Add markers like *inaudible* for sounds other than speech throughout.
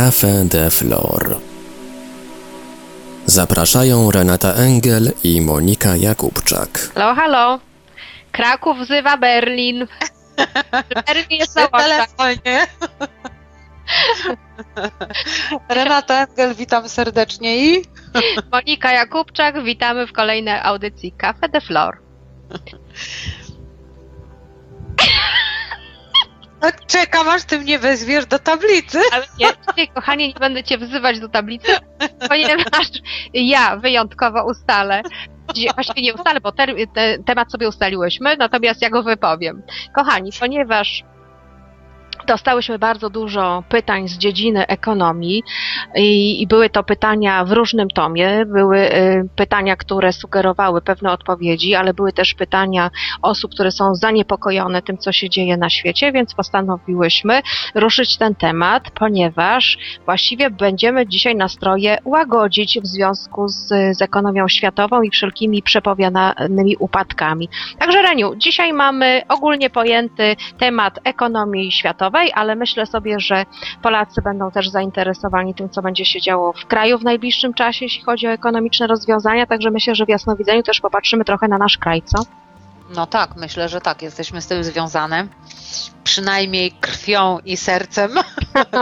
Café de Flor. Zapraszają Renata Engel i Monika Jakubczak. Halo, halo. Kraków wzywa Berlin. *laughs* Berlin jest na telefonie. *laughs* Renata Engel, witam serdecznie i Monika Jakubczak, witamy w kolejnej audycji Café de Flor. Tak czekam, aż ty mnie wezwiesz do tablicy. Ale nie, kochanie, nie będę cię wzywać do tablicy, ponieważ ja wyjątkowo ustalę. Właściwie nie ustalę, bo temat sobie ustaliłyśmy, natomiast ja go wypowiem. Kochani, ponieważ Dostałyśmy bardzo dużo pytań z dziedziny ekonomii i, i, były to pytania w różnym tomie. Były y, pytania, które sugerowały pewne odpowiedzi, ale były też pytania osób, które są zaniepokojone tym, co się dzieje na świecie, więc postanowiłyśmy ruszyć ten temat, ponieważ właściwie będziemy dzisiaj nastroje łagodzić w związku z, z ekonomią światową i wszelkimi przepowiadanymi upadkami. Także Reniu, dzisiaj mamy ogólnie pojęty temat ekonomii światowej, ale myślę sobie, że Polacy będą też zainteresowani tym, co będzie się działo w kraju w najbliższym czasie, jeśli chodzi o ekonomiczne rozwiązania, także myślę, że w jasnowidzeniu też popatrzymy trochę na nasz kraj, co? No tak, myślę, że tak, jesteśmy z tym związane. Przynajmniej krwią i sercem,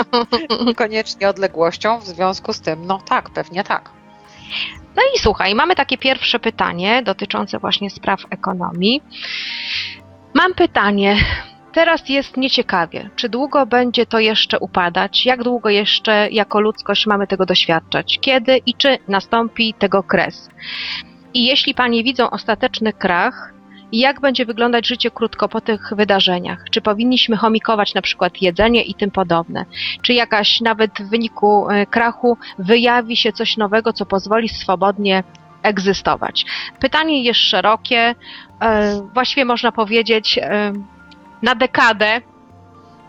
*laughs* koniecznie odległością, w związku z tym, no tak, pewnie tak. No i słuchaj, mamy takie pierwsze pytanie dotyczące właśnie spraw ekonomii. Mam pytanie, Teraz jest nieciekawie. Czy długo będzie to jeszcze upadać? Jak długo jeszcze jako ludzkość mamy tego doświadczać? Kiedy i czy nastąpi tego kres? I jeśli panie widzą ostateczny krach, jak będzie wyglądać życie krótko po tych wydarzeniach? Czy powinniśmy chomikować na przykład jedzenie i tym podobne? Czy jakaś nawet w wyniku krachu wyjawi się coś nowego, co pozwoli swobodnie egzystować? Pytanie jest szerokie, właściwie można powiedzieć na dekadę,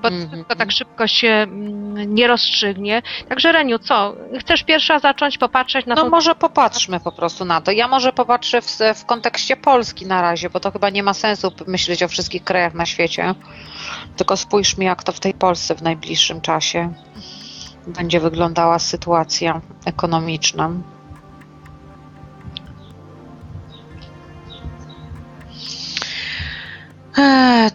bo mm -hmm. wszystko tak szybko się mm, nie rozstrzygnie. Także Reniu, co? Chcesz pierwsza zacząć popatrzeć na no to? No może popatrzmy po prostu na to. Ja może popatrzę w, w kontekście Polski na razie, bo to chyba nie ma sensu myśleć o wszystkich krajach na świecie. Tylko spójrzmy, jak to w tej Polsce w najbliższym czasie będzie wyglądała sytuacja ekonomiczna.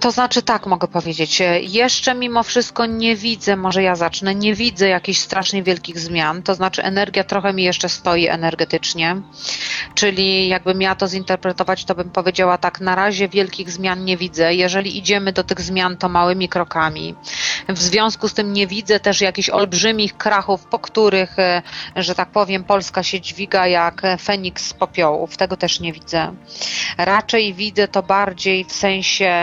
To znaczy tak mogę powiedzieć. Jeszcze mimo wszystko nie widzę, może ja zacznę, nie widzę jakichś strasznie wielkich zmian. To znaczy energia trochę mi jeszcze stoi energetycznie. Czyli jakbym miała to zinterpretować, to bym powiedziała tak, na razie wielkich zmian nie widzę. Jeżeli idziemy do tych zmian, to małymi krokami. W związku z tym nie widzę też jakichś olbrzymich krachów, po których, że tak powiem, Polska się dźwiga jak Feniks z popiołów. Tego też nie widzę. Raczej widzę to bardziej w sensie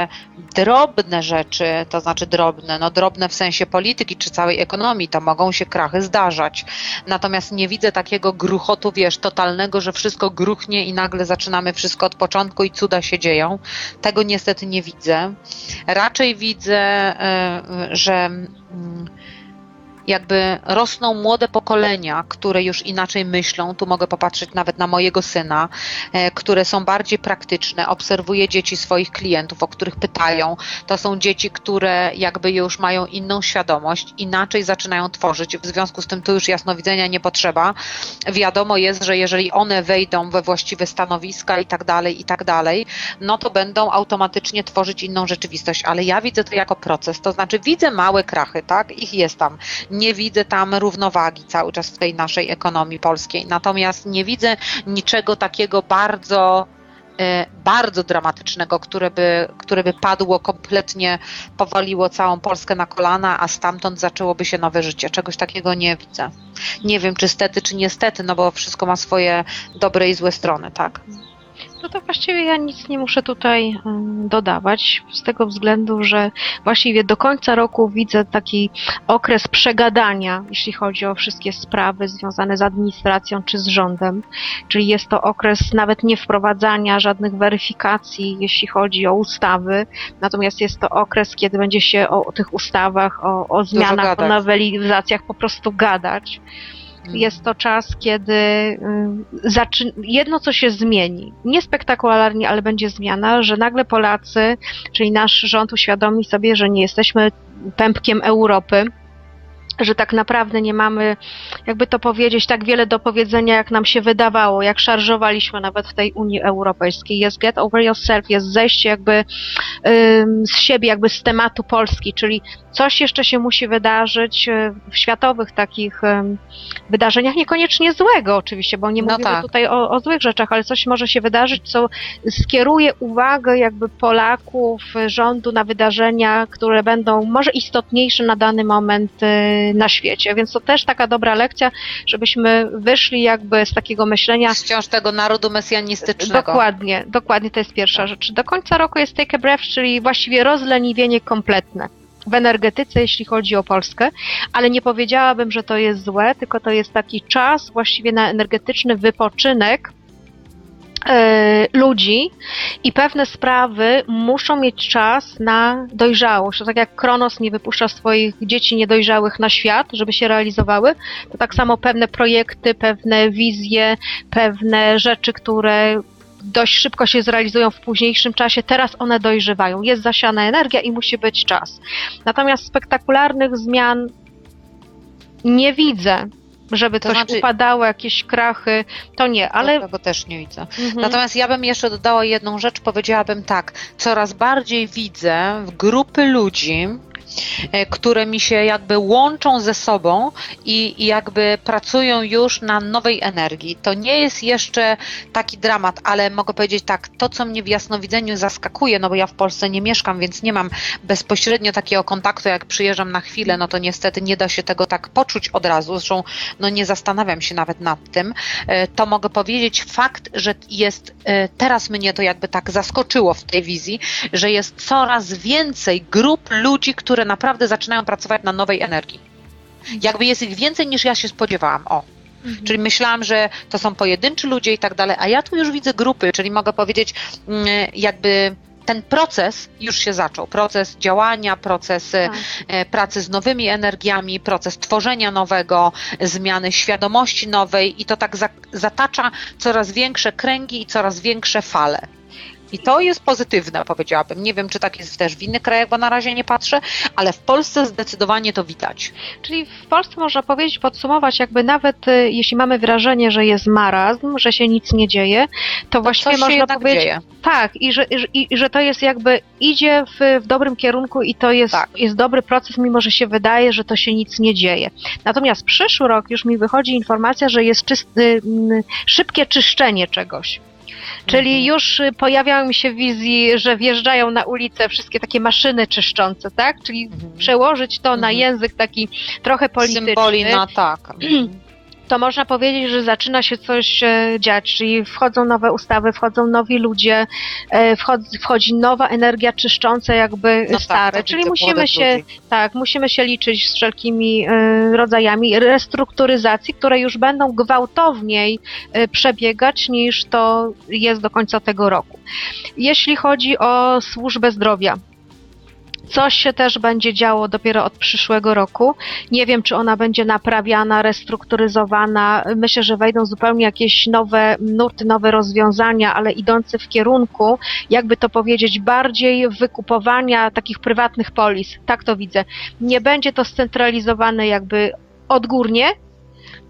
drobne rzeczy, to znaczy drobne, no drobne w sensie polityki czy całej ekonomii, to mogą się krachy zdarzać. Natomiast nie widzę takiego gruchotu, wiesz, totalnego, że wszystko gruchnie i nagle zaczynamy wszystko od początku i cuda się dzieją. Tego niestety nie widzę. Raczej widzę, e, że mm, jakby rosną młode pokolenia, które już inaczej myślą. Tu mogę popatrzeć nawet na mojego syna, e, które są bardziej praktyczne. Obserwuję dzieci swoich klientów, o których pytają. To są dzieci, które jakby już mają inną świadomość, inaczej zaczynają tworzyć. W związku z tym tu już jasnowidzenia nie potrzeba. Wiadomo jest, że jeżeli one wejdą we właściwe stanowiska i tak dalej, i tak dalej, no to będą automatycznie tworzyć inną rzeczywistość. Ale ja widzę to jako proces, to znaczy widzę małe krachy, tak? Ich jest tam nie widzę tam równowagi cały czas w tej naszej ekonomii polskiej. Natomiast nie widzę niczego takiego bardzo bardzo dramatycznego, które by, które by padło kompletnie, powaliło całą Polskę na kolana, a stamtąd zaczęłoby się nowe życie. Czegoś takiego nie widzę. Nie wiem, czy stety, czy niestety, no bo wszystko ma swoje dobre i złe strony, tak. No to właściwie ja nic nie muszę tutaj dodawać, z tego względu, że właściwie do końca roku widzę taki okres przegadania, jeśli chodzi o wszystkie sprawy związane z administracją czy z rządem. Czyli jest to okres nawet nie wprowadzania żadnych weryfikacji, jeśli chodzi o ustawy, natomiast jest to okres, kiedy będzie się o tych ustawach, o, o zmianach, o nowelizacjach po prostu gadać. Jest to czas, kiedy jedno co się zmieni, nie spektakularnie, ale będzie zmiana, że nagle Polacy, czyli nasz rząd uświadomi sobie, że nie jesteśmy pępkiem Europy, że tak naprawdę nie mamy, jakby to powiedzieć, tak wiele do powiedzenia, jak nam się wydawało, jak szarżowaliśmy nawet w tej Unii Europejskiej. Jest get over yourself, jest zejście jakby ym, z siebie, jakby z tematu Polski, czyli coś jeszcze się musi wydarzyć y, w światowych takich ym, wydarzeniach, niekoniecznie złego oczywiście, bo nie No mówimy tak. tutaj o, o złych rzeczach, ale coś może się wydarzyć, co skieruje uwagę jakby Polaków, rządu na wydarzenia, które będą może istotniejsze na dany moment y, na świecie. Więc to też taka dobra lekcja, żebyśmy wyszli jakby z takiego myślenia. Wciąż tego narodu mesjanistycznego. Dokładnie, dokładnie to jest pierwsza rzecz. Do końca roku jest take a breath, czyli właściwie rozleniwienie kompletne w energetyce, jeśli chodzi o Polskę, ale nie powiedziałabym, że to jest złe, tylko to jest taki czas właściwie na energetyczny wypoczynek ludzi i pewne sprawy muszą mieć czas na dojrzałość. To tak jak Kronos nie wypuszcza swoich dzieci niedojrzałych na świat, żeby się realizowały, to tak samo pewne projekty, pewne wizje, pewne rzeczy, które dość szybko się zrealizują w późniejszym czasie, teraz one dojrzewają. Jest zasiana energia i musi być czas. Natomiast spektakularnych zmian nie widzę, żeby To coś znaczy- upadało, jakieś krachy, to nie, ale... Tego też nie widzę. Mhm. Natomiast ja bym jeszcze dodała jedną rzecz, powiedziałabym tak, coraz bardziej widzę w grupy ludzi, które mi się jakby łączą ze sobą i, i jakby pracują już na nowej energii. To nie jest jeszcze taki dramat, ale mogę powiedzieć tak, to co mnie w jasnowidzeniu zaskakuje, no bo ja w Polsce nie mieszkam, więc nie mam bezpośrednio takiego kontaktu, jak przyjeżdżam na chwilę, no to niestety nie da się tego tak poczuć od razu, zresztą no nie zastanawiam się nawet nad tym, e, to mogę powiedzieć fakt, że jest, e, teraz mnie to jakby tak zaskoczyło w tej wizji, że jest coraz więcej grup ludzi, które naprawdę zaczynają pracować na nowej energii. Jakby jest ich więcej niż ja się spodziewałam. O. Mhm. Czyli myślałam, że to są pojedynczy ludzie i tak dalej, a ja tu już widzę grupy, czyli mogę powiedzieć, mm, jakby ten proces już się zaczął. Proces działania, proces e, Tak. e, pracy z nowymi energiami, proces tworzenia nowego, zmiany świadomości nowej i to tak za, zatacza coraz większe kręgi i coraz większe fale. I to jest pozytywne, powiedziałabym. Nie wiem, czy tak jest też w innych krajach, bo na razie nie patrzę, ale w Polsce zdecydowanie to widać. Czyli w Polsce można powiedzieć, podsumować, jakby nawet y, jeśli mamy wrażenie, że jest marazm, że się nic nie dzieje, to właściwie Coś się można powiedzieć, dzieje. tak, i że, i, i że to jest jakby idzie w, w dobrym kierunku i to jest, Tak. jest dobry proces, mimo że się wydaje, że to się nic nie dzieje. Natomiast przyszły rok już mi wychodzi informacja, że jest czysty, szybkie czyszczenie czegoś. Czyli Mhm. już y, pojawiają mi się wizji, że wjeżdżają na ulicę wszystkie takie maszyny czyszczące, tak? Czyli Mhm. przełożyć to na Mhm. język taki trochę polityczny, Symboli na tak. *clears throat* to można powiedzieć, że zaczyna się coś e, dziać, czyli wchodzą nowe ustawy, wchodzą nowi ludzie, e, wchodzi, wchodzi nowa energia czyszcząca jakby No stare, tak, czyli musimy się, ludzi. tak, musimy się liczyć z wszelkimi e, rodzajami restrukturyzacji, które już będą gwałtowniej przebiegać niż to jest do końca tego roku. Jeśli chodzi o służbę zdrowia, Coś się też będzie działo dopiero od przyszłego roku. Nie wiem, czy ona będzie naprawiana, restrukturyzowana. Myślę, że wejdą zupełnie jakieś nowe nurty, nowe rozwiązania, ale idące w kierunku, jakby to powiedzieć, bardziej wykupowania takich prywatnych polis. Tak to widzę. Nie będzie to scentralizowane jakby odgórnie,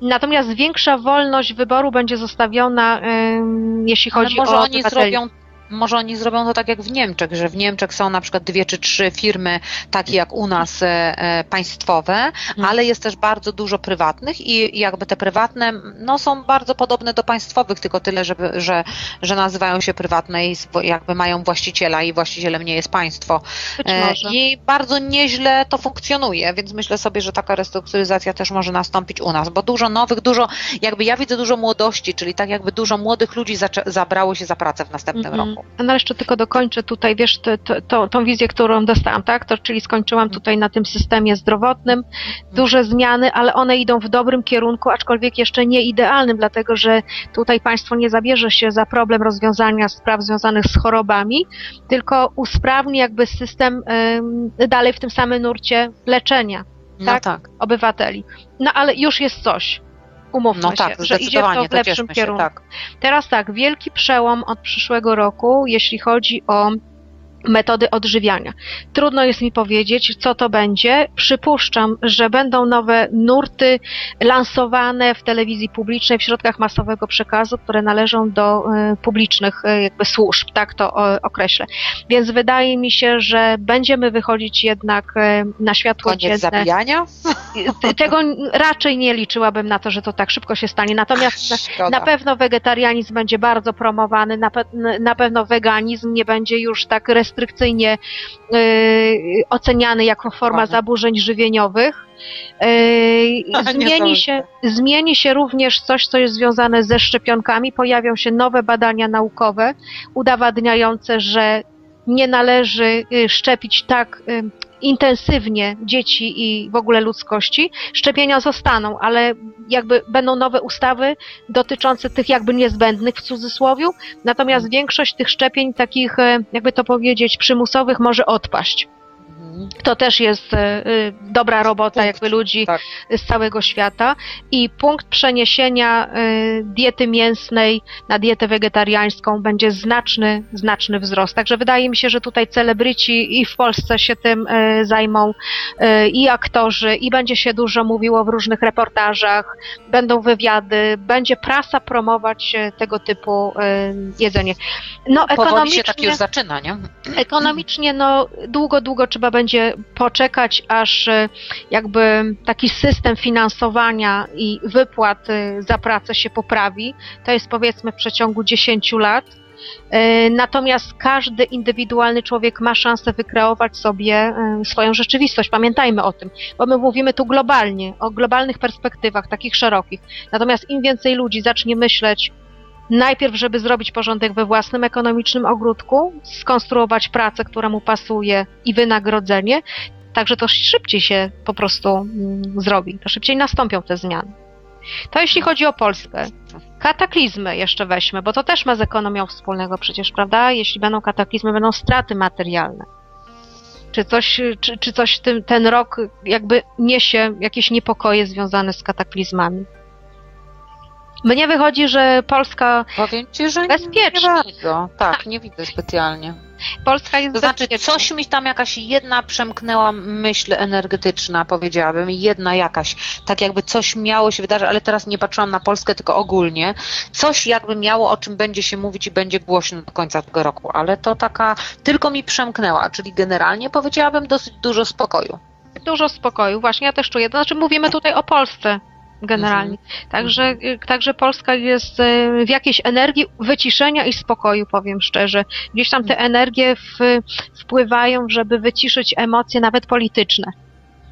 natomiast większa wolność wyboru będzie zostawiona, ym, jeśli Ale chodzi może o oni obywateli. zrobią może oni zrobią to tak jak w Niemczech, że w Niemczech są na przykład dwie czy trzy firmy takie jak u nas e, e, państwowe, ale jest też bardzo dużo prywatnych i jakby te prywatne no, są bardzo podobne do państwowych, tylko tyle, żeby, że, że nazywają się prywatne i jakby mają właściciela i właścicielem nie jest państwo. E. I bardzo nieźle to funkcjonuje, więc myślę sobie, że taka restrukturyzacja też może nastąpić u nas, bo dużo nowych, dużo, jakby ja widzę dużo młodości, czyli tak jakby dużo młodych ludzi zabrało się za pracę w następnym Mhm. roku. No jeszcze tylko dokończę tutaj, wiesz, to, to, to, tą wizję, którą dostałam, tak? To, czyli skończyłam tutaj na tym systemie zdrowotnym. Duże zmiany, ale one idą w dobrym kierunku, aczkolwiek jeszcze nie idealnym, dlatego że tutaj państwo nie zabierze się za problem rozwiązania spraw związanych z chorobami, tylko usprawni jakby system ym, dalej w tym samym nurcie leczenia No Tak? tak. obywateli. No ale już jest coś. Umówmy No się, tak, że idzie to w lepszym cieszmy się, kierunku. tak. Teraz tak, wielki przełom od przyszłego roku, jeśli chodzi o metody odżywiania. Trudno jest mi powiedzieć, co to będzie. Przypuszczam, że będą nowe nurty lansowane w telewizji publicznej, w środkach masowego przekazu, które należą do e, publicznych e, jakby służb, tak to o, określę. Więc wydaje mi się, że będziemy wychodzić jednak e, na światło Koniec dzienne. zabijania? Tego raczej nie liczyłabym na to, że to tak szybko się stanie. Natomiast na, Szkoda. na pewno wegetarianizm będzie bardzo promowany, na, pe- na pewno weganizm nie będzie już tak restrykcyjnie y, oceniany jako forma zaburzeń żywieniowych. Y, *laughs* zmieni, się, zmieni się również coś, co jest związane ze szczepionkami. Pojawią się nowe badania naukowe udowadniające, że nie należy y, szczepić tak intensywnie dzieci i w ogóle ludzkości. Szczepienia zostaną, ale jakby będą nowe ustawy dotyczące tych jakby niezbędnych w cudzysłowie, natomiast większość tych szczepień takich, e, jakby to powiedzieć, przymusowych może odpaść. To też jest e, e, dobra robota jakby ludzi Tak. z całego świata i punkt przeniesienia e, diety mięsnej na dietę wegetariańską będzie znaczny, znaczny wzrost. Także wydaje mi się, że tutaj celebryci i w Polsce się tym zajmą i aktorzy i będzie się dużo mówiło w różnych reportażach, będą wywiady, będzie prasa promować tego typu jedzenie. No Powoli się ekonomicznie tak już zaczyna, nie? Ekonomicznie no długo, długo trzeba będzie poczekać, aż e, jakby taki system finansowania i wypłat e, za pracę się poprawi. To jest powiedzmy w przeciągu 10 lat. E, Natomiast każdy indywidualny człowiek ma szansę wykreować sobie swoją rzeczywistość. Pamiętajmy o tym, bo my mówimy tu globalnie, o globalnych perspektywach, takich szerokich. Natomiast im więcej ludzi zacznie myśleć najpierw, żeby zrobić porządek we własnym ekonomicznym ogródku, skonstruować pracę, która mu pasuje i wynagrodzenie, także to szybciej się po prostu mm, zrobi, to szybciej nastąpią te zmiany. To jeśli chodzi o Polskę. Kataklizmy jeszcze weźmy, bo to też ma z ekonomią wspólnego przecież, prawda? Jeśli będą kataklizmy, będą straty materialne. Czy coś, czy, czy coś tym, ten rok jakby niesie jakieś niepokoje związane z kataklizmami? Mnie wychodzi, że Polska Powiem ci, że Bezpiecznie. nie bardzo. Tak, nie widzę specjalnie. Polska jest To znaczy, bezpieczna. coś mi tam jakaś jedna przemknęła myśl energetyczna, powiedziałabym, jedna jakaś, tak jakby coś miało się wydarzyć, ale teraz nie patrzyłam na Polskę, tylko ogólnie. Coś jakby miało, o czym będzie się mówić i będzie głośno do końca tego roku, ale to taka tylko mi przemknęła, czyli generalnie powiedziałabym dosyć dużo spokoju. Dużo spokoju, właśnie ja też czuję. To znaczy mówimy tutaj o Polsce generalnie. Także, y, także Polska jest y, w jakiejś energii wyciszenia i spokoju, powiem szczerze. Gdzieś tam te energie w, wpływają, żeby wyciszyć emocje nawet polityczne.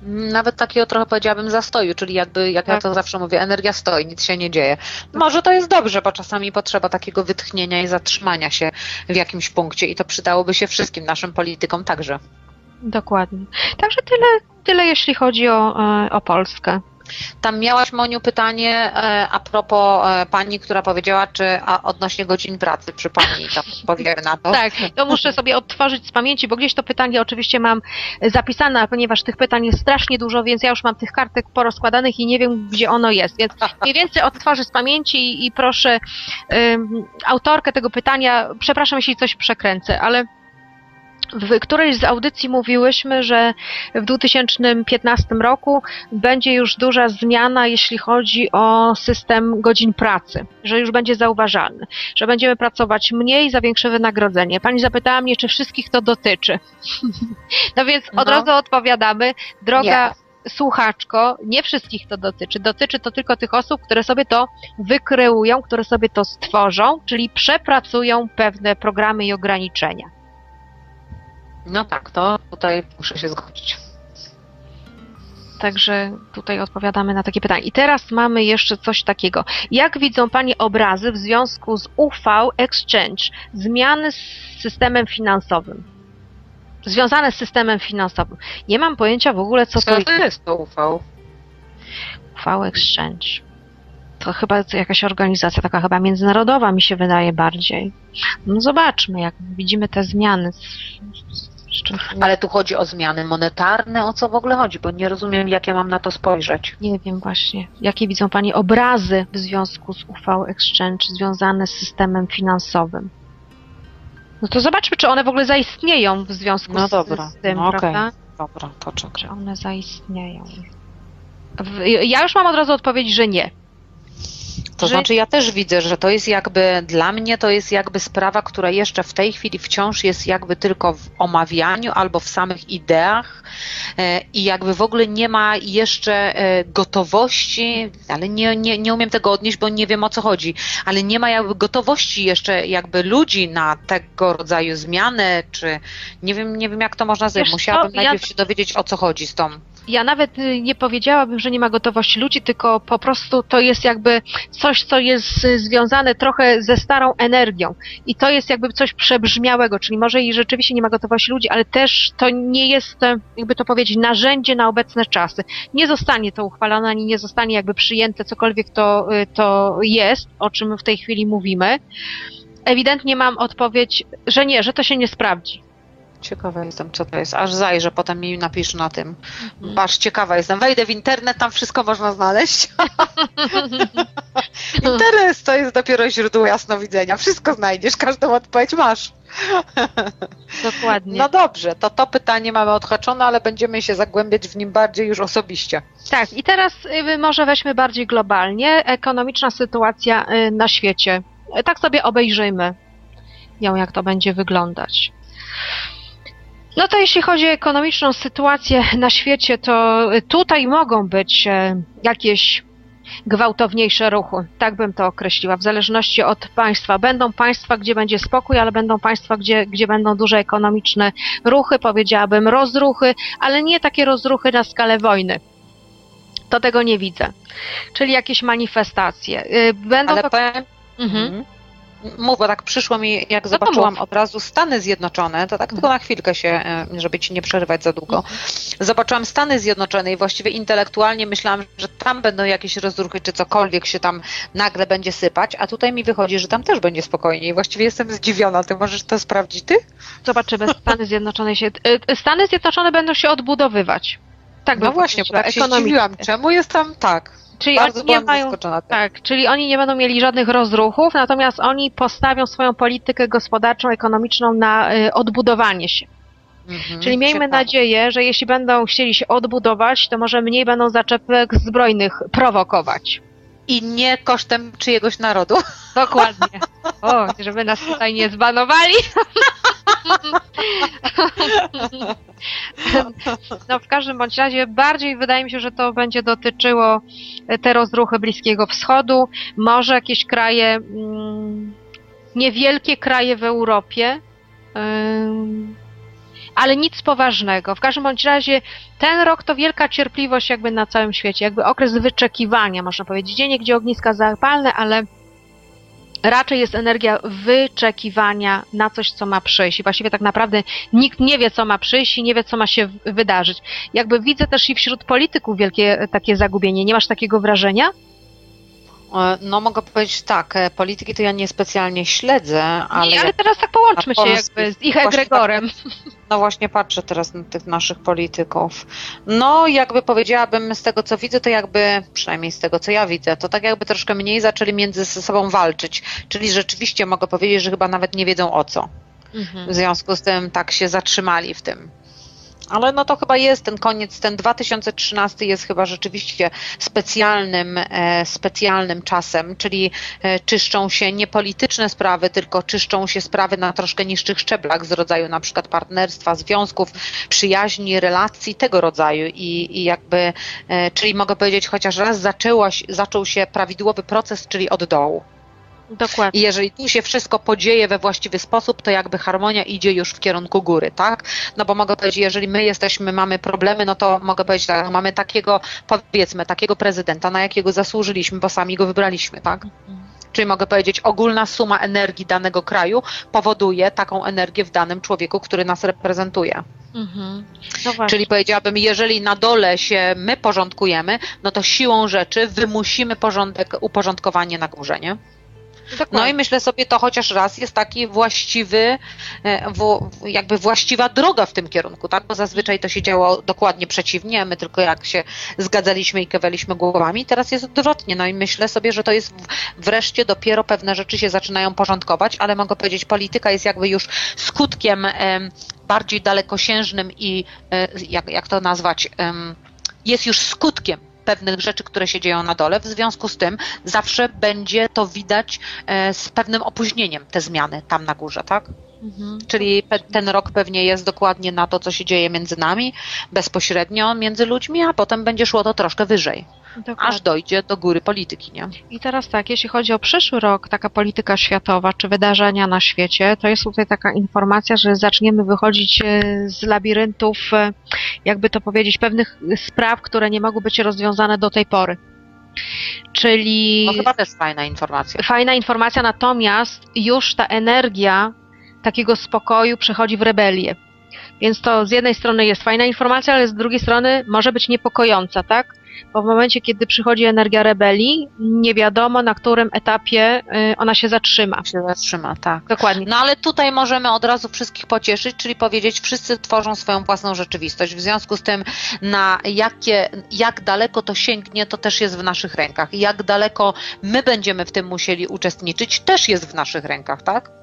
Nawet takiego trochę powiedziałabym zastoju, czyli jakby, jak ja Tak. to zawsze mówię, energia stoi, nic się nie dzieje. Może to jest dobrze, bo czasami potrzeba takiego wytchnienia i zatrzymania się w jakimś punkcie i to przydałoby się wszystkim naszym politykom także. Dokładnie. Także tyle, tyle jeśli chodzi o, e, o Polskę. Tam miałaś, Moniu, pytanie e, a propos e, pani, która powiedziała, czy a odnośnie godzin pracy, przy pani tam odpowiemy na to. *laughs* Tak, to muszę sobie odtworzyć z pamięci, bo gdzieś to pytanie oczywiście mam zapisane, ponieważ tych pytań jest strasznie dużo, więc ja już mam tych kartek porozkładanych i nie wiem, gdzie ono jest. Więc *laughs* mniej więcej odtworzę z pamięci i, proszę ym, autorkę tego pytania, przepraszam, jeśli coś przekręcę, ale w którejś z audycji mówiłyśmy, że w 2015 roku będzie już duża zmiana, jeśli chodzi o system godzin pracy, że już będzie zauważalny, że będziemy pracować mniej za większe wynagrodzenie. Pani zapytała mnie, czy wszystkich to dotyczy. *laughs* No więc od No. razu odpowiadamy, droga słuchaczko, nie wszystkich to dotyczy. Dotyczy to tylko tych osób, które sobie to wykreują, które sobie to stworzą, czyli przepracują pewne programy i ograniczenia. No tak, to tutaj muszę się zgodzić. Także tutaj odpowiadamy na takie pytania. I teraz mamy jeszcze coś takiego. Jak widzą Pani obrazy w związku z UV Exchange? Zmiany z systemem finansowym. Związane z systemem finansowym. Nie mam pojęcia w ogóle, co to Co jest to jest to UV? UV Exchange. To chyba jakaś organizacja taka chyba międzynarodowa mi się wydaje bardziej. No zobaczmy, jak widzimy te zmiany. Z, z Ale tu chodzi o zmiany monetarne, o co w ogóle chodzi, bo nie rozumiem, jak ja mam na to spojrzeć. Nie wiem właśnie, jakie widzą Pani obrazy w związku z UV Exchange związane z systemem finansowym. No to zobaczmy, czy one w ogóle zaistnieją w związku No z, dobra, z tym, no prawda? Dobra, to czekaj. Czy one zaistnieją? W, ja już mam od razu odpowiedź, że nie. To że- znaczy ja też widzę, że to jest jakby, dla mnie to jest jakby sprawa, która jeszcze w tej chwili wciąż jest jakby tylko w omawianiu albo w samych ideach e, i jakby w ogóle nie ma jeszcze e, gotowości, ale nie, nie, nie umiem tego odnieść, bo nie wiem o co chodzi, ale nie ma jakby gotowości jeszcze jakby ludzi na tego rodzaju zmiany, czy nie wiem, nie wiem jak to można zrobić. Musiałabym ja- najpierw się dowiedzieć o co chodzi z tą. Ja nawet y, nie powiedziałabym, że nie ma gotowości ludzi, tylko po prostu to jest jakby coś, co jest y, związane trochę ze starą energią. I to jest jakby coś przebrzmiałego, czyli może i rzeczywiście nie ma gotowości ludzi, ale też to nie jest, e, jakby to powiedzieć, narzędzie na obecne czasy. Nie zostanie to uchwalone, ani nie zostanie jakby przyjęte cokolwiek to, y, to jest, o czym w tej chwili mówimy. Ewidentnie mam odpowiedź, że nie, że to się nie sprawdzi. Ciekawa jestem, co to jest. Aż zajrzę, potem mi napisz na tym. Mhm. Patrz, ciekawa jestem. Wejdę w internet, tam wszystko można znaleźć. *laughs* Internet to jest dopiero źródło jasnowidzenia. Wszystko znajdziesz, każdą odpowiedź masz. Dokładnie. No dobrze, to to pytanie mamy odhaczone, ale będziemy się zagłębiać w nim bardziej już osobiście. Tak, i teraz y, może weźmy bardziej globalnie ekonomiczna sytuacja y, na świecie. Tak sobie obejrzyjmy ją, jak to będzie wyglądać. No to jeśli chodzi o ekonomiczną sytuację na świecie, to tutaj mogą być e, jakieś gwałtowniejsze ruchy, tak bym to określiła, w zależności od państwa. Będą państwa, gdzie będzie spokój, ale będą państwa, gdzie, gdzie będą duże ekonomiczne ruchy, powiedziałabym rozruchy, ale nie takie rozruchy na skalę wojny. To tego nie widzę. Czyli jakieś manifestacje. Y, Będą Ale to... powiem, Mhm. Mhm. Mów, bo tak przyszło mi, jak to zobaczyłam od razu Stany Zjednoczone, to tak tylko na chwilkę się, e, żeby ci nie przerywać za długo. Zobaczyłam Stany Zjednoczone i właściwie intelektualnie myślałam, że tam będą jakieś rozruchy, czy cokolwiek się tam nagle będzie sypać, a tutaj mi wychodzi, że tam też będzie spokojnie i właściwie jestem zdziwiona. Ty możesz to sprawdzić ty? Zobaczymy, Stany Zjednoczone się... y, Stany Zjednoczone będą się odbudowywać. Tak No właśnie, bo tak się ekonomicznie. zdziwiłam. Czemu jest tam tak? Czyli Bardzo oni nie mają... Tak, czyli oni nie będą mieli żadnych rozruchów, natomiast oni postawią swoją politykę gospodarczą, ekonomiczną na y, odbudowanie się. Mhm, Czyli miejmy ciekawe. nadzieję, że jeśli będą chcieli się odbudować, to może mniej będą zaczepek zbrojnych prowokować. I nie kosztem czyjegoś narodu. Dokładnie. *laughs* O, żeby nas tutaj nie zbanowali. *laughs* No w każdym bądź razie bardziej wydaje mi się, że to będzie dotyczyło e, te rozruchy Bliskiego Wschodu, może jakieś kraje, mm, niewielkie kraje w Europie, ale nic poważnego. W każdym bądź razie ten rok to wielka cierpliwość jakby na całym świecie, jakby okres wyczekiwania, można powiedzieć. Gdzie gdzie ogniska zapalne, ale raczej jest energia wyczekiwania na coś, co ma przyjść. I właściwie tak naprawdę nikt nie wie, co ma przyjść i nie wie, co ma się wydarzyć. Jakby widzę też i wśród polityków wielkie takie zagubienie. Nie masz takiego wrażenia? E, No mogę powiedzieć tak, e, polityki to ja niespecjalnie śledzę, ale, nie, ale teraz tak połączmy się jakby z ich właśnie egregorem. no właśnie patrzę teraz na tych naszych polityków. No jakby powiedziałabym z tego co widzę, to jakby, przynajmniej z tego co ja widzę, to tak jakby troszkę mniej zaczęli między sobą walczyć. Czyli rzeczywiście mogę powiedzieć, że chyba nawet nie wiedzą o co. Mhm. W związku z tym tak się zatrzymali w tym. Ale no to chyba jest ten koniec, ten 2013 jest chyba rzeczywiście specjalnym, e, specjalnym czasem, czyli e, czyszczą się nie polityczne sprawy, tylko czyszczą się sprawy na troszkę niższych szczeblach z rodzaju na przykład partnerstwa, związków, przyjaźni, relacji tego rodzaju i, i jakby, e, czyli mogę powiedzieć chociaż raz zaczęło, się- zaczął się prawidłowy proces, czyli od dołu. Dokładnie. I jeżeli tu się wszystko podzieje we właściwy sposób, to jakby harmonia idzie już w kierunku góry, tak? No bo mogę powiedzieć, jeżeli my jesteśmy, mamy problemy, no to mogę powiedzieć tak, mamy takiego, powiedzmy, takiego prezydenta, na jakiego zasłużyliśmy, bo sami go wybraliśmy, tak? Czyli mogę powiedzieć, ogólna suma energii danego kraju powoduje taką energię w danym człowieku, który nas reprezentuje. Mhm. No. Czyli powiedziałabym, jeżeli na dole się my porządkujemy, no to siłą rzeczy wymusimy porządek, uporządkowanie na górze, nie? No i myślę sobie, to chociaż raz jest taki właściwy, e, jakby właściwa droga w tym kierunku, tak? Bo zazwyczaj to się działo dokładnie przeciwnie, my tylko jak się zgadzaliśmy i kewaliśmy głowami, teraz jest odwrotnie. No i myślę sobie, że to jest wreszcie dopiero pewne rzeczy się zaczynają porządkować, ale mogę powiedzieć, polityka jest jakby już skutkiem em, bardziej dalekosiężnym i e, jak, jak to nazwać, jest już skutkiem pewnych rzeczy, które się dzieją na dole. W związku z tym zawsze będzie to widać e, z pewnym opóźnieniem, te zmiany tam na górze, tak? Mhm. Czyli pe- ten rok pewnie jest dokładnie na to, co się dzieje między nami, bezpośrednio między ludźmi, a potem będzie szło to troszkę wyżej, Dokładnie. aż dojdzie do góry polityki, nie? I teraz tak, jeśli chodzi o przyszły rok, taka polityka światowa czy wydarzenia na świecie, to jest tutaj taka informacja, że zaczniemy wychodzić e, z labiryntów, e, jakby to powiedzieć, pewnych spraw, które nie mogły być rozwiązane do tej pory. Czyli No chyba też fajna informacja. fajna informacja, natomiast już ta energia takiego spokoju przechodzi w rebelię. Więc to z jednej strony jest fajna informacja, ale z drugiej strony może być niepokojąca, tak? Bo w momencie, kiedy przychodzi energia rebelii, nie wiadomo na którym etapie y, ona się zatrzyma. się zatrzyma, tak. Dokładnie. No ale tutaj możemy od razu wszystkich pocieszyć, czyli powiedzieć, wszyscy tworzą swoją własną rzeczywistość. W związku z tym, na jakie, jak daleko to sięgnie, to też jest w naszych rękach. I jak daleko my będziemy w tym musieli uczestniczyć, też jest w naszych rękach, tak?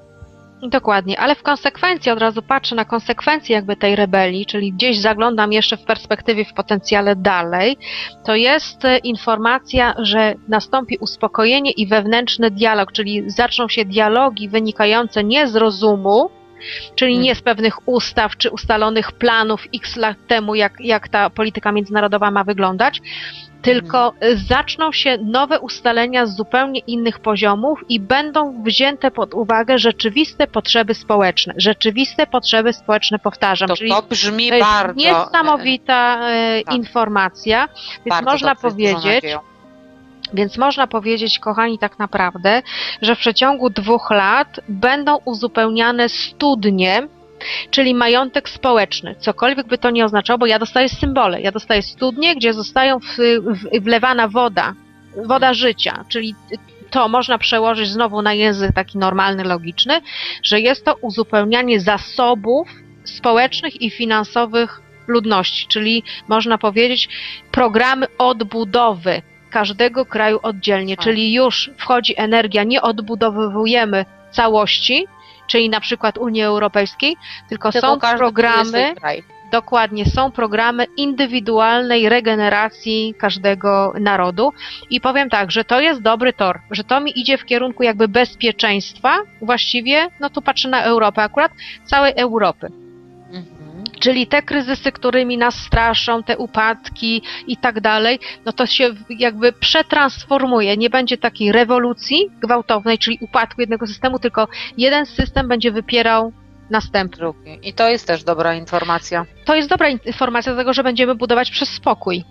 Dokładnie, ale w konsekwencji od razu patrzę na konsekwencje jakby tej rebelii, czyli gdzieś zaglądam jeszcze w perspektywie, w potencjale dalej, to jest e, informacja, że nastąpi uspokojenie i wewnętrzny dialog, czyli zaczną się dialogi wynikające nie z rozumu, czyli nie z pewnych ustaw czy ustalonych planów x lat temu, jak, jak ta polityka międzynarodowa ma wyglądać, tylko y, zaczną się nowe ustalenia z zupełnie innych poziomów i będą wzięte pod uwagę rzeczywiste potrzeby społeczne. Rzeczywiste potrzeby społeczne, powtarzam. To, czyli to brzmi to bardzo... niesamowita e, tak. informacja, więc bardzo można powiedzieć, więc można powiedzieć, kochani, tak naprawdę, że w przeciągu dwóch lat będą uzupełniane studnie, czyli majątek społeczny. Cokolwiek by to nie oznaczało, bo ja dostaję symbole. Ja dostaję studnie, gdzie zostają wlewana woda, woda życia, czyli to można przełożyć znowu na język taki normalny, logiczny, że jest to uzupełnianie zasobów społecznych i finansowych ludności, czyli można powiedzieć programy odbudowy każdego kraju oddzielnie, Tak. czyli już wchodzi energia, nie odbudowujemy całości, czyli na przykład Unii Europejskiej, tylko, Tylko są programy, dokładnie, są programy indywidualnej regeneracji każdego narodu. I powiem tak, że to jest dobry tor, że to mi idzie w kierunku jakby bezpieczeństwa, właściwie, no tu patrzę na Europę akurat, całej Europy. Czyli te kryzysy, którymi nas straszą, te upadki i tak dalej, no to się jakby przetransformuje. Nie będzie takiej rewolucji gwałtownej, czyli upadku jednego systemu, tylko jeden system będzie wypierał następny. Drugi. I to jest też dobra informacja. To jest dobra informacja, dlatego że będziemy budować przez spokój.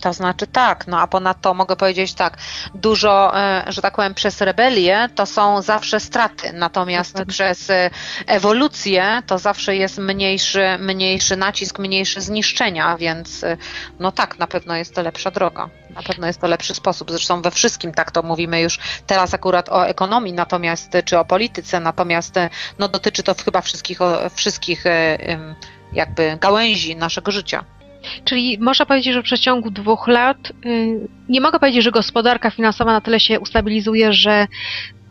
To znaczy tak, no a ponadto mogę powiedzieć tak, dużo, e, że tak powiem, przez rebelię to są zawsze straty, natomiast Dokładnie. przez e, ewolucję to zawsze jest mniejszy, mniejszy nacisk, mniejsze zniszczenia, więc e, no tak, na pewno jest to lepsza droga, na pewno jest to lepszy sposób. Zresztą we wszystkim tak to mówimy już teraz akurat o ekonomii, natomiast czy o polityce, natomiast no dotyczy to chyba wszystkich, wszystkich jakby gałęzi naszego życia. Czyli można powiedzieć, że w przeciągu dwóch lat, y, nie mogę powiedzieć, że gospodarka finansowa na tyle się ustabilizuje, że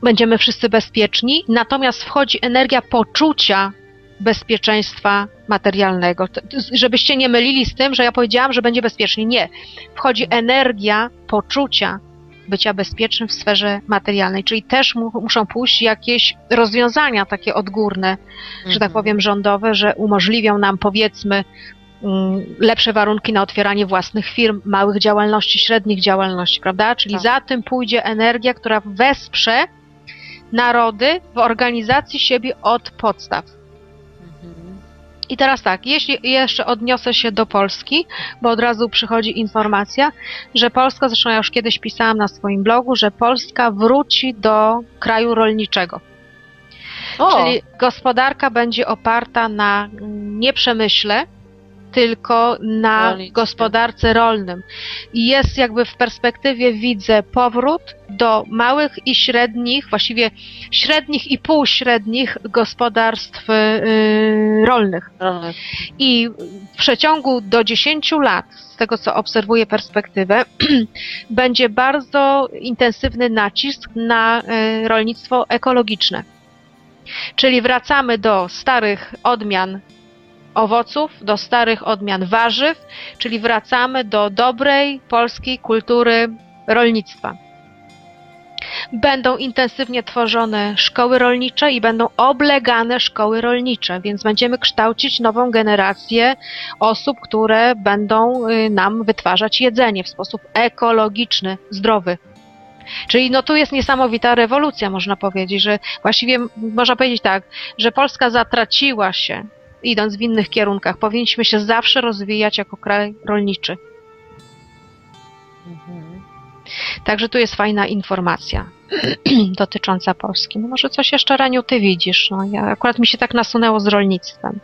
będziemy wszyscy bezpieczni, natomiast wchodzi energia poczucia bezpieczeństwa materialnego. Żebyście nie mylili z tym, że ja powiedziałam, że będzie bezpiecznie. Nie. Wchodzi energia poczucia bycia bezpiecznym w sferze materialnej, czyli też mu, muszą pójść jakieś rozwiązania takie odgórne, że tak Mhm. powiem, rządowe, że umożliwią nam powiedzmy lepsze warunki na otwieranie własnych firm, małych działalności, średnich działalności, prawda? Czyli Tak. za tym pójdzie energia, która wesprze narody w organizacji siebie od podstaw. Mhm. I teraz tak, jeśli jeszcze odniosę się do Polski, bo od razu przychodzi informacja, że Polska, zresztą ja już kiedyś pisałam na swoim blogu, że Polska wróci do kraju rolniczego. O, Czyli gospodarka będzie oparta na mm, nie przemyśle, tylko na gospodarce rolnym. I jest jakby w perspektywie widzę powrót do małych i średnich, właściwie średnich i półśrednich gospodarstw y, rolnych. Rolnych. I w przeciągu do 10 lat, z tego co obserwuję perspektywę, *clears throat* będzie bardzo intensywny nacisk na y, rolnictwo ekologiczne. Czyli wracamy do starych odmian owoców, do starych odmian warzyw, czyli wracamy do dobrej polskiej kultury rolnictwa. Będą intensywnie tworzone szkoły rolnicze i będą oblegane szkoły rolnicze, więc będziemy kształcić nową generację osób, które będą y, nam wytwarzać jedzenie w sposób ekologiczny, zdrowy. Czyli no tu jest niesamowita rewolucja, można powiedzieć, że właściwie można powiedzieć tak, że Polska zatraciła się idąc w innych kierunkach. Powinniśmy się zawsze rozwijać jako kraj rolniczy. Mhm. Także tu jest fajna informacja *clears throat* dotycząca Polski. No może coś jeszcze, Raniu, ty widzisz. No, ja, akurat mi się tak nasunęło z rolnictwem.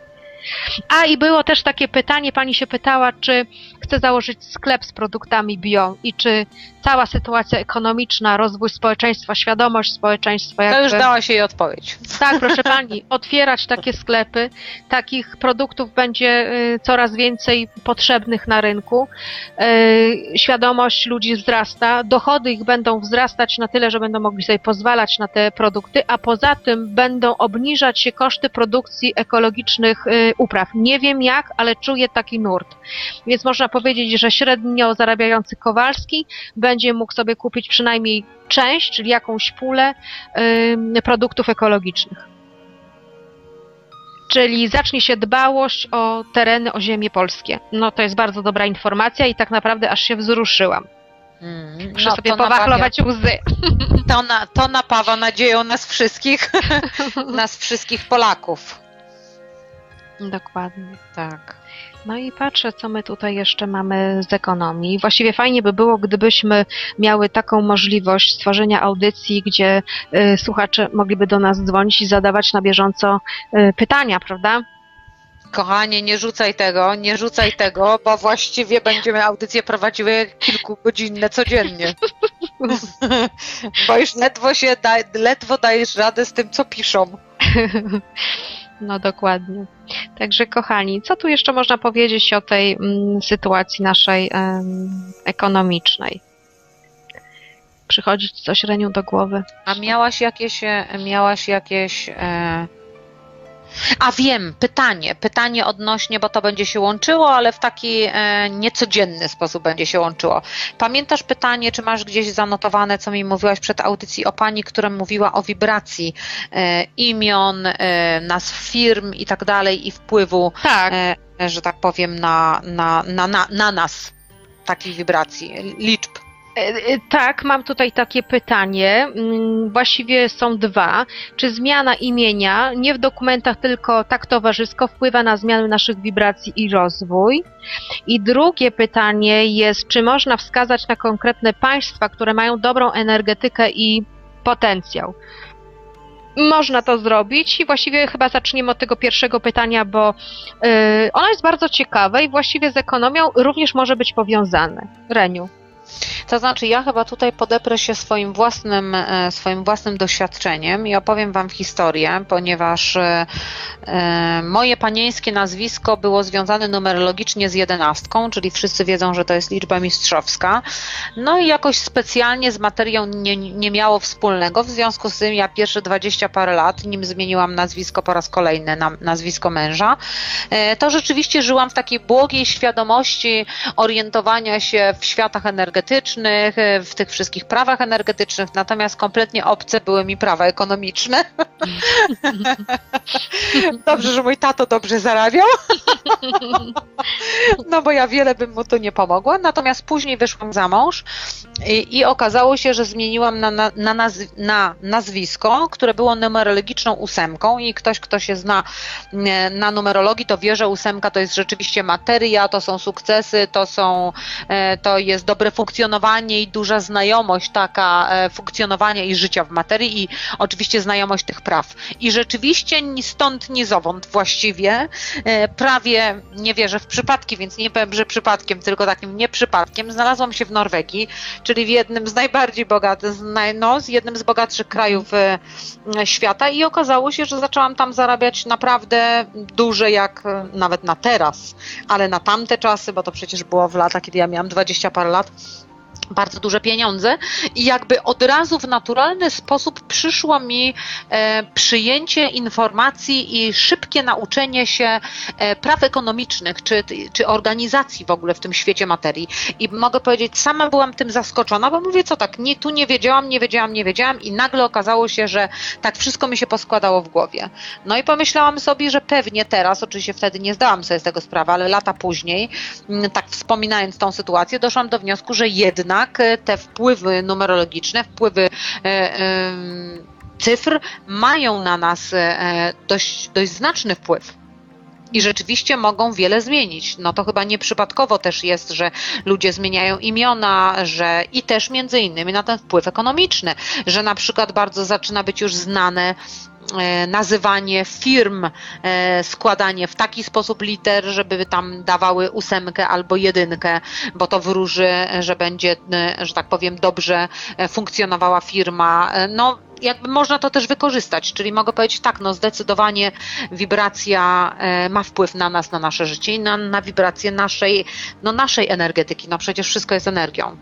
A i było też takie pytanie, pani się pytała, czy chce założyć sklep z produktami bio i czy cała sytuacja ekonomiczna, rozwój społeczeństwa, świadomość społeczeństwa, To jakby... już dała się jej odpowiedź. Tak, proszę *laughs* pani, otwierać takie sklepy. Takich produktów będzie y, coraz więcej potrzebnych na rynku. Y, Świadomość ludzi wzrasta, dochody ich będą wzrastać na tyle, że będą mogli sobie pozwalać na te produkty, a poza tym będą obniżać się koszty produkcji ekologicznych y, upraw. Nie wiem jak, ale czuję taki nurt. Więc można powiedzieć, że średnio zarabiający Kowalski będzie mógł sobie kupić przynajmniej część, czyli jakąś pulę produktów ekologicznych. Czyli zacznie się dbałość o tereny, o ziemię polskie. No to jest bardzo dobra informacja i tak naprawdę aż się wzruszyłam. Mm, Muszę no, sobie to napawia- powachlować łzy. To, na, to napawa nadzieją nas wszystkich, *laughs* nas wszystkich Polaków. Dokładnie. Tak. No i patrzę, co my tutaj jeszcze mamy z ekonomii. Właściwie fajnie by było, gdybyśmy miały taką możliwość stworzenia audycji, gdzie y, słuchacze mogliby do nas dzwonić i zadawać na bieżąco y, pytania, prawda? Kochanie, nie rzucaj tego, nie rzucaj tego, bo właściwie będziemy audycje prowadziły kilkugodzinne codziennie. *laughs* bo już ledwo się da, ledwo dajesz radę z tym, co piszą. *laughs* No dokładnie. Także kochani, co tu jeszcze można powiedzieć o tej mm, sytuacji naszej ekonomicznej? Przychodzi ci coś Reniu do głowy? A miałaś jakieś, miałaś jakieś. E... A wiem, pytanie, pytanie odnośnie, bo to będzie się łączyło, ale w taki e, niecodzienny sposób będzie się łączyło. Pamiętasz pytanie, czy masz gdzieś zanotowane, co mi mówiłaś przed audycji o pani, która mówiła o wibracji e, imion, e, nazw firm i tak dalej i wpływu, Tak. że tak powiem, na, na, na, na, na nas takich wibracji, liczb. E, e, Tak, mam tutaj takie pytanie. Mm, Właściwie są dwa. Czy zmiana imienia, nie w dokumentach, tylko tak towarzysko, wpływa na zmianę naszych wibracji i rozwój? I drugie pytanie jest, czy można wskazać na konkretne państwa, które mają dobrą energetykę i potencjał? Można to zrobić i właściwie chyba zaczniemy od tego pierwszego pytania, bo y, ono jest bardzo ciekawe i właściwie z ekonomią również może być powiązane. Reniu. To znaczy, ja chyba tutaj podeprę się swoim własnym, e, swoim własnym doświadczeniem i opowiem Wam historię, ponieważ e, e, moje panieńskie nazwisko było związane numerologicznie z jedenastką, czyli wszyscy wiedzą, że to jest liczba mistrzowska. No i jakoś specjalnie z materią nie, nie miało wspólnego, w związku z tym ja pierwsze 20 parę lat, nim zmieniłam nazwisko po raz kolejny na nazwisko męża, to rzeczywiście żyłam w takiej błogiej świadomości orientowania się w światach energetycznych, e, w tych wszystkich prawach energetycznych, natomiast kompletnie obce były mi prawa ekonomiczne. *laughs* Dobrze, że mój tato dobrze zarabiał, *laughs* no bo ja wiele bym mu tu nie pomogła. Natomiast później wyszłam za mąż i, i okazało się, że zmieniłam na, na, na, nazw- na nazwisko, które było numerologiczną ósemką i ktoś, kto się zna e, na numerologii, to wie, że ósemka to jest rzeczywiście materia, to są sukcesy, to są, e, to jest dobre funkcjonowanie opanowanie i duża znajomość taka e, funkcjonowania i życia w materii i oczywiście znajomość tych praw. I rzeczywiście stąd ni zowąd właściwie e, prawie nie wierzę w przypadki, więc nie powiem, że przypadkiem, tylko takim nieprzypadkiem znalazłam się w Norwegii, czyli w jednym z najbardziej bogatych, no, z jednym z bogatszych krajów e, świata i okazało się, że zaczęłam tam zarabiać naprawdę duże jak nawet na teraz, ale na tamte czasy, bo to przecież było w latach, kiedy ja miałam 20 parę lat, bardzo duże pieniądze i jakby od razu w naturalny sposób przyszło mi e, przyjęcie informacji i szybkie nauczenie się e, praw ekonomicznych czy, czy organizacji w ogóle w tym świecie materii. I mogę powiedzieć, sama byłam tym zaskoczona, bo mówię, co tak, nie, tu nie wiedziałam, nie wiedziałam, nie wiedziałam i nagle okazało się, że tak wszystko mi się poskładało w głowie. No i pomyślałam sobie, że pewnie teraz, oczywiście wtedy nie zdałam sobie z tego sprawy, ale lata później, mm, tak wspominając tą sytuację, doszłam do wniosku, że jednak e, te wpływy numerologiczne, wpływy e, em, cyfr mają na nas e, dość, dość znaczny wpływ. I rzeczywiście mogą wiele zmienić. No to chyba nieprzypadkowo też jest, że ludzie zmieniają imiona, że i też między innymi na ten wpływ ekonomiczny, że na przykład bardzo zaczyna być już znane e, nazywanie firm, e, składanie w taki sposób liter, żeby tam dawały ósemkę albo jedynkę, bo to wróży, że będzie, e, że tak powiem, dobrze e, funkcjonowała firma. E, No, jakby można to też wykorzystać, czyli mogę powiedzieć tak, no zdecydowanie wibracja e, ma wpływ na nas, na nasze życie i na, na wibrację naszej, no naszej energetyki, no przecież wszystko jest energią.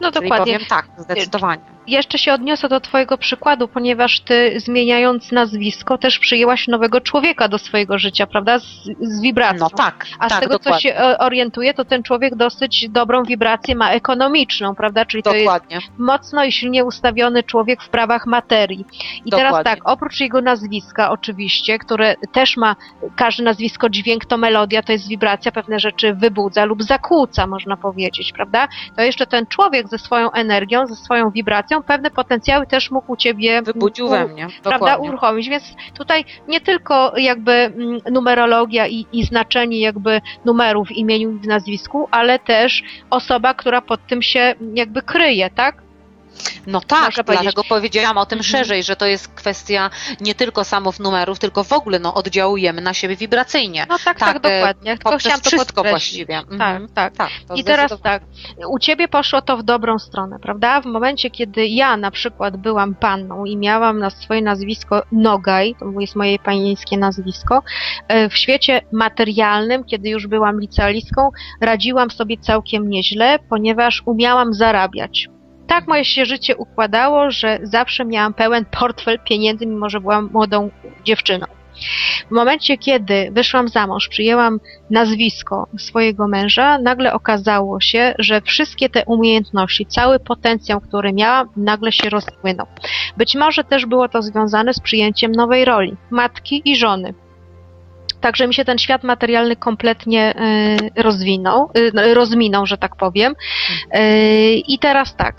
No Czyli dokładnie. powiem tak, zdecydowanie. Jeszcze się odniosę do Twojego przykładu, ponieważ Ty zmieniając nazwisko też przyjęłaś nowego człowieka do swojego życia, prawda? Z, z wibracją. No tak, A z tak, tego, dokładnie. co się e, orientuję, to ten człowiek dosyć dobrą wibrację ma ekonomiczną, prawda? Czyli to jest Dokładnie. mocno i silnie ustawiony człowiek w prawach materii. I teraz Dokładnie. tak, oprócz jego nazwiska oczywiście, które też ma, każde nazwisko, dźwięk to melodia, to jest wibracja, pewne rzeczy wybudza lub zakłóca, można powiedzieć, prawda? To jeszcze ten człowiek ze swoją energią, ze swoją wibracją, pewne potencjały też mógł u ciebie Wybudził u- we mnie. prawda, Dokładnie. uruchomić, więc tutaj nie tylko jakby mm, numerologia i, i znaczenie jakby numerów w imieniu i w nazwisku, ale też osoba, która pod tym się mm, jakby kryje, tak? No tak, Można powiedzieć. dlatego powiedziałam o tym Mhm. szerzej, że to jest kwestia nie tylko samów numerów, tylko w ogóle no, oddziałujemy na siebie wibracyjnie. No tak, tak, Tak, e, dokładnie. Tylko chciałam to wszystko właściwie. Mhm. Tak, tak. tak I teraz tak, u ciebie poszło to w dobrą stronę, prawda? W momencie, kiedy ja na przykład byłam panną i miałam na swoje nazwisko Nogaj, to jest moje panieńskie nazwisko, e, w świecie materialnym, kiedy już byłam licealistką, radziłam sobie całkiem nieźle, ponieważ umiałam zarabiać. Tak moje się życie układało, że zawsze miałam pełen portfel pieniędzy, mimo że byłam młodą dziewczyną. W momencie, kiedy wyszłam za mąż, przyjęłam nazwisko swojego męża, nagle okazało się, że wszystkie te umiejętności, cały potencjał, który miałam, nagle się rozpłynął. Być może też było to związane z przyjęciem nowej roli matki i żony. Także mi się ten świat materialny kompletnie y, rozwinął, y, no, rozminął, że tak powiem. Y, I teraz tak.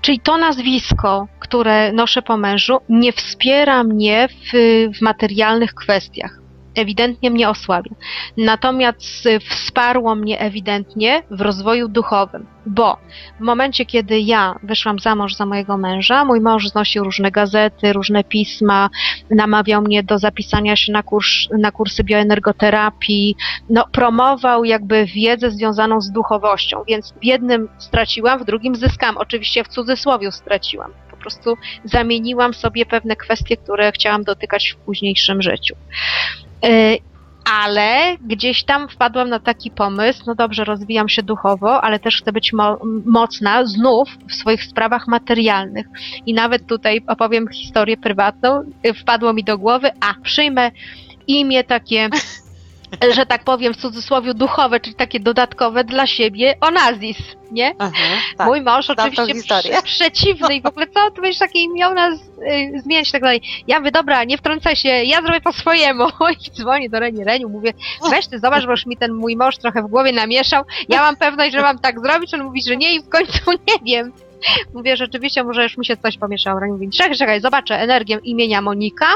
Czyli to nazwisko, które noszę po mężu, nie wspiera mnie w, w materialnych kwestiach. Ewidentnie mnie osłabia. Natomiast y, wsparło mnie ewidentnie w rozwoju duchowym, bo w momencie, kiedy ja wyszłam za mąż za mojego męża, mój mąż znosił różne gazety, różne pisma, namawiał mnie do zapisania się na, kurs, na kursy bioenergoterapii, no, promował jakby wiedzę związaną z duchowością, więc w jednym straciłam, w drugim zyskałam. Oczywiście w cudzysłowie straciłam. Po prostu zamieniłam sobie pewne kwestie, które chciałam dotykać w późniejszym życiu. Yy, ale gdzieś tam wpadłam na taki pomysł, no dobrze, rozwijam się duchowo, ale też chcę być mo- mocna znów w swoich sprawach materialnych. I nawet tutaj opowiem historię prywatną. Yy, Wpadło mi do głowy, a przyjmę imię takie, że tak powiem w cudzysłowie duchowe, czyli takie dodatkowe dla siebie, Onazis, nie? Aha, tak. Mój mąż oczywiście prze- przeciwny i w ogóle co, ty będziesz takie imiona z, y, zmieniać i tak dalej. Ja mówię, dobra, nie wtrącaj się, ja zrobię po swojemu. *laughs* I dzwonię do Reni, Reniu, mówię, weź ty zobacz, bo już mi ten mój mąż trochę w głowie namieszał. Ja mam pewność, że mam tak zrobić, on mówi, że nie i w końcu *laughs* nie wiem. Mówię, rzeczywiście, może już mi się coś pomieszało. Reniu mówi, czekaj, czekaj, zobaczę energię imienia Monika,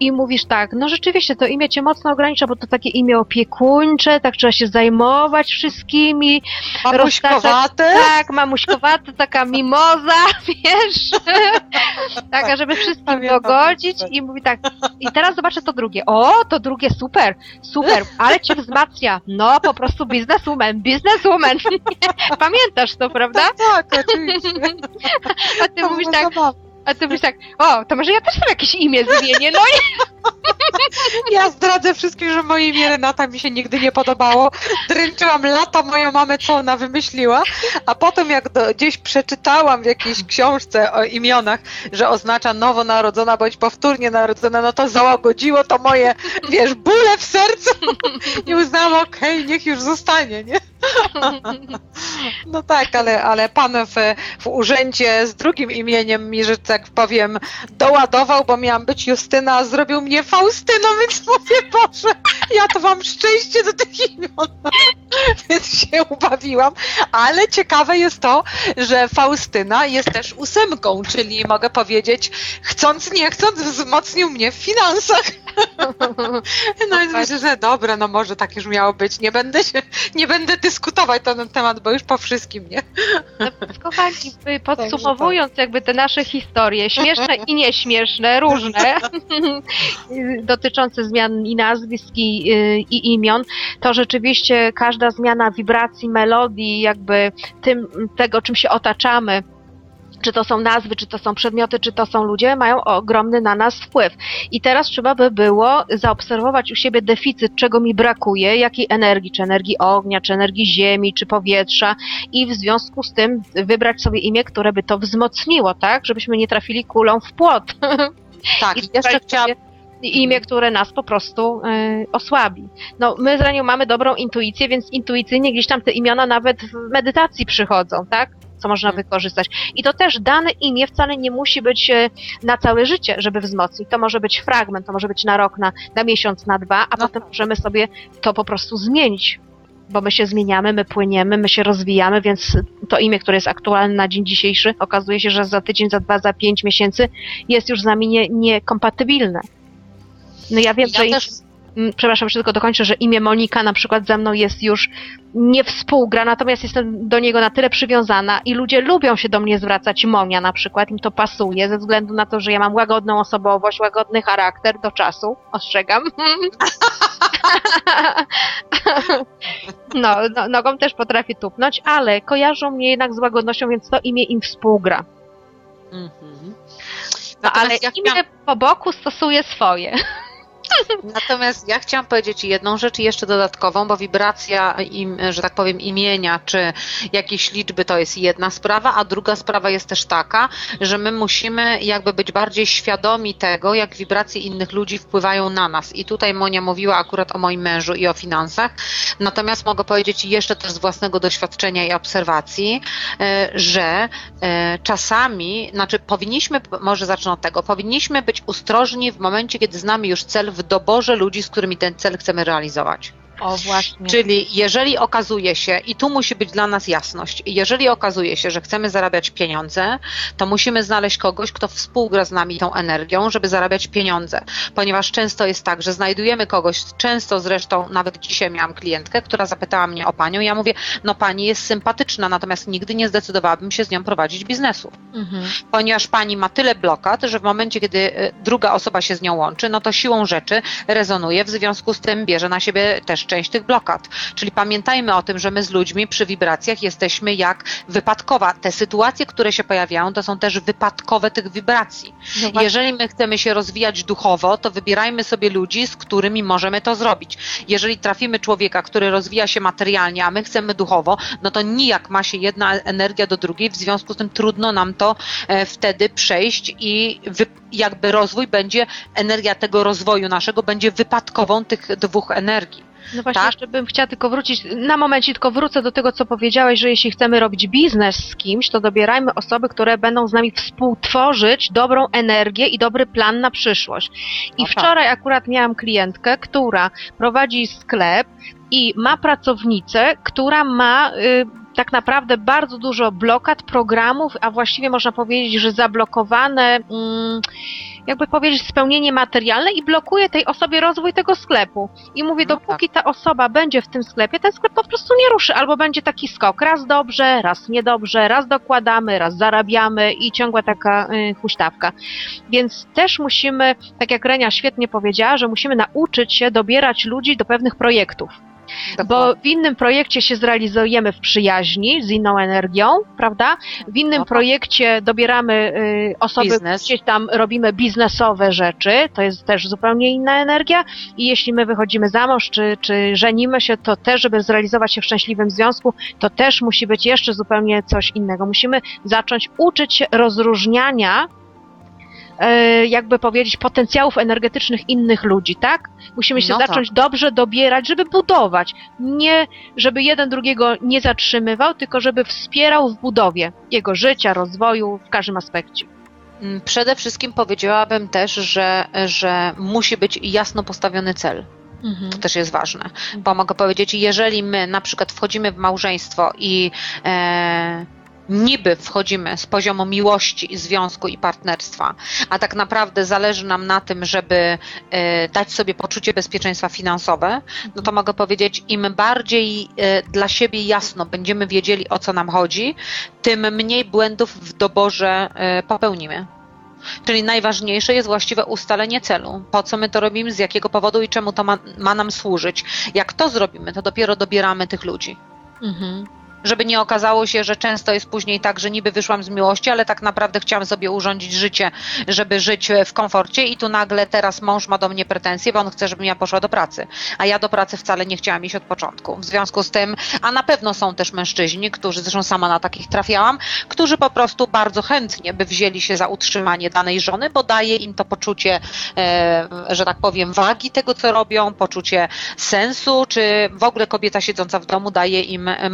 i mówisz tak, no rzeczywiście to imię cię mocno ogranicza, bo to takie imię opiekuńcze, tak trzeba się zajmować wszystkimi. Mamuśkowate? Tak, mamuśkowate, taka mimoza, *laughs* wiesz, taka, żeby wszystkim Pamiętam, dogodzić i mówi tak, i teraz zobaczę to drugie, o, to drugie super, super, ale cię wzmacnia, no po prostu bizneswoman, bizneswoman, *laughs* Pamiętasz to, prawda? Tak, oczywiście. A ty mówisz tak, Zabawne. A ty mówisz tak, o, to może ja też sobie jakieś imię zmienię, no i Ja zdradzę wszystkim, że moje imię Renata mi się nigdy nie podobało. Dręczyłam lata moją mamę, co ona wymyśliła, a potem jak do, gdzieś przeczytałam w jakiejś książce o imionach, że oznacza nowonarodzona bądź powtórnie narodzona, no to załagodziło to moje, wiesz, bóle w sercu i uznałam, okej, niech już zostanie, nie? No tak, ale, ale pan w, w urzędzie z drugim imieniem mi, że tak powiem, doładował, bo miałam być Justyna, a zrobił mnie Faustyną, więc mówię, Boże, ja to mam szczęście do tych imion. Więc się ubawiłam. Ale ciekawe jest to, że Faustyna jest też ósemką, czyli mogę powiedzieć, chcąc, nie chcąc, wzmocnił mnie w finansach. No więc myślę, że dobra, no może tak już miało być. Nie będę się, nie będę dyskutować na ten temat, bo już po wszystkim, nie? No, kochani, podsumowując jakby te nasze historie, śmieszne i nieśmieszne, różne, *laughs* dotyczące zmian i nazwisk i, y, i imion, to rzeczywiście każda zmiana wibracji, melodii, jakby tym, tego, czym się otaczamy, czy to są nazwy, czy to są przedmioty, czy to są ludzie, mają ogromny na nas wpływ. I teraz trzeba by było zaobserwować u siebie deficyt, czego mi brakuje, jakiej energii, czy energii ognia, czy energii ziemi, czy powietrza i w związku z tym wybrać sobie imię, które by to wzmocniło, tak? Żebyśmy nie trafili kulą w płot. Tak, I jeszcze sobie Imię, które nas po prostu y, osłabi. No, my z Ranią mamy dobrą intuicję, więc intuicyjnie gdzieś tam te imiona nawet w medytacji przychodzą, tak? Co można Mhm. wykorzystać. I to też dane imię wcale nie musi być e, na całe życie, żeby wzmocnić. To może być fragment, to może być na rok, na, na miesiąc, na dwa, a No potem możemy sobie to po prostu zmienić. Bo my się zmieniamy, my płyniemy, my się rozwijamy, więc to imię, które jest aktualne na dzień dzisiejszy, okazuje się, że za tydzień, za dwa, za pięć miesięcy jest już z nami nie- niekompatybilne. No ja wiem, ja że też, przepraszam, jeszcze tylko dokończę, że imię Monika na przykład ze mną jest już nie współgra, natomiast jestem do niego na tyle przywiązana i ludzie lubią się do mnie zwracać Monia na przykład, im to pasuje, ze względu na to, że ja mam łagodną osobowość, łagodny charakter do czasu, ostrzegam. *laughs* No, no, nogą też potrafię tupnąć, ale kojarzą mnie jednak z łagodnością, więc to imię im współgra. Mhm. No, ale Natomiast ja imię po boku stosuje swoje. Natomiast ja chciałam powiedzieć jedną rzecz jeszcze dodatkową, bo wibracja, im, że tak powiem, imienia czy jakieś liczby to jest jedna sprawa, a druga sprawa jest też taka, że my musimy jakby być bardziej świadomi tego, jak wibracje innych ludzi wpływają na nas. I tutaj Monia mówiła akurat o moim mężu i o finansach, natomiast mogę powiedzieć jeszcze też z własnego doświadczenia i obserwacji, e, że e, czasami, znaczy powinniśmy, może zacznę od tego, powinniśmy być ostrożni w momencie, kiedy znamy już cel w doborze ludzi, z którymi ten cel chcemy realizować. O, właśnie. Czyli jeżeli okazuje się, i tu musi być dla nas jasność, jeżeli okazuje się, że chcemy zarabiać pieniądze, to musimy znaleźć kogoś, kto współgra z nami tą energią, żeby zarabiać pieniądze. Ponieważ często jest tak, że znajdujemy kogoś, często zresztą, nawet dzisiaj miałam klientkę, która zapytała mnie o panią, ja mówię, no pani jest sympatyczna, natomiast nigdy nie zdecydowałabym się z nią prowadzić biznesu Mhm. ponieważ pani ma tyle blokad, że w momencie, kiedy e, druga osoba się z nią łączy, no to siłą rzeczy rezonuje, w związku z tym bierze na siebie też część tych blokad. Czyli pamiętajmy o tym, że my z ludźmi przy wibracjach jesteśmy jak wypadkowa. Te sytuacje, które się pojawiają, to są też wypadkowe tych wibracji. No. Jeżeli my chcemy się rozwijać duchowo, to wybierajmy sobie ludzi, z którymi możemy to zrobić. Jeżeli trafimy człowieka, który rozwija się materialnie, a my chcemy duchowo, no to nijak ma się jedna energia do drugiej, w związku z tym trudno nam to e, wtedy przejść i jakby rozwój będzie, energia tego rozwoju naszego będzie wypadkową tych dwóch energii. No właśnie, Tak? jeszcze bym chciała tylko wrócić, na momencie tylko wrócę do tego, co powiedziałeś, że jeśli chcemy robić biznes z kimś, to dobierajmy osoby, które będą z nami współtworzyć dobrą energię i dobry plan na przyszłość. I No tak. wczoraj akurat miałam klientkę, która prowadzi sklep i ma pracownicę, która ma y, tak naprawdę bardzo dużo blokad, programów, a właściwie można powiedzieć, że zablokowane. Mm, jakby powiedzieć, spełnienie materialne i blokuje tej osobie rozwój tego sklepu. I mówię, No dopóki ta osoba będzie w tym sklepie, ten sklep po prostu nie ruszy, albo będzie taki skok, raz dobrze, raz niedobrze, raz dokładamy, raz zarabiamy i ciągła taka y, huśtawka. Więc też musimy, tak jak Renia świetnie powiedziała, że musimy nauczyć się dobierać ludzi do pewnych projektów. Bo w innym projekcie się zrealizujemy w przyjaźni z inną energią, prawda? W innym No tak. projekcie dobieramy y, osoby, Biznes. gdzieś tam robimy biznesowe rzeczy, to jest też zupełnie inna energia. I jeśli my wychodzimy za mąż, czy, czy żenimy się, to też, żeby zrealizować się w szczęśliwym związku, to też musi być jeszcze zupełnie coś innego. Musimy zacząć uczyć się rozróżniania jakby powiedzieć, potencjałów energetycznych innych ludzi, tak? Musimy się No zacząć dobrze dobierać, żeby budować. Nie, żeby jeden drugiego nie zatrzymywał, tylko żeby wspierał w budowie jego życia, rozwoju, w każdym aspekcie. Mm, Przede wszystkim powiedziałabym też, że, że musi być jasno postawiony cel. To też jest ważne, bo mogę powiedzieć, jeżeli my na przykład wchodzimy w małżeństwo i e, niby wchodzimy z poziomu miłości i związku i partnerstwa, a tak naprawdę zależy nam na tym, żeby e, dać sobie poczucie bezpieczeństwa finansowe, no to mogę powiedzieć, im bardziej e, dla siebie jasno będziemy wiedzieli o co nam chodzi, tym mniej błędów w doborze e, popełnimy. Czyli najważniejsze jest właściwe ustalenie celu. Po co my to robimy, z jakiego powodu i czemu to ma, ma nam służyć. Jak to zrobimy, to dopiero dobieramy tych ludzi. Mhm. Żeby nie okazało się, że często jest później tak, że niby wyszłam z miłości, ale tak naprawdę chciałam sobie urządzić życie, żeby żyć w komforcie i tu nagle teraz mąż ma do mnie pretensje, bo on chce, żebym ja poszła do pracy. A ja do pracy wcale nie chciałam iść od początku. W związku z tym, a na pewno są też mężczyźni, którzy, zresztą sama na takich trafiałam, którzy po prostu bardzo chętnie by wzięli się za utrzymanie danej żony, bo daje im to poczucie, e, że tak powiem, wagi tego, co robią, poczucie sensu, czy w ogóle kobieta siedząca w domu daje im e,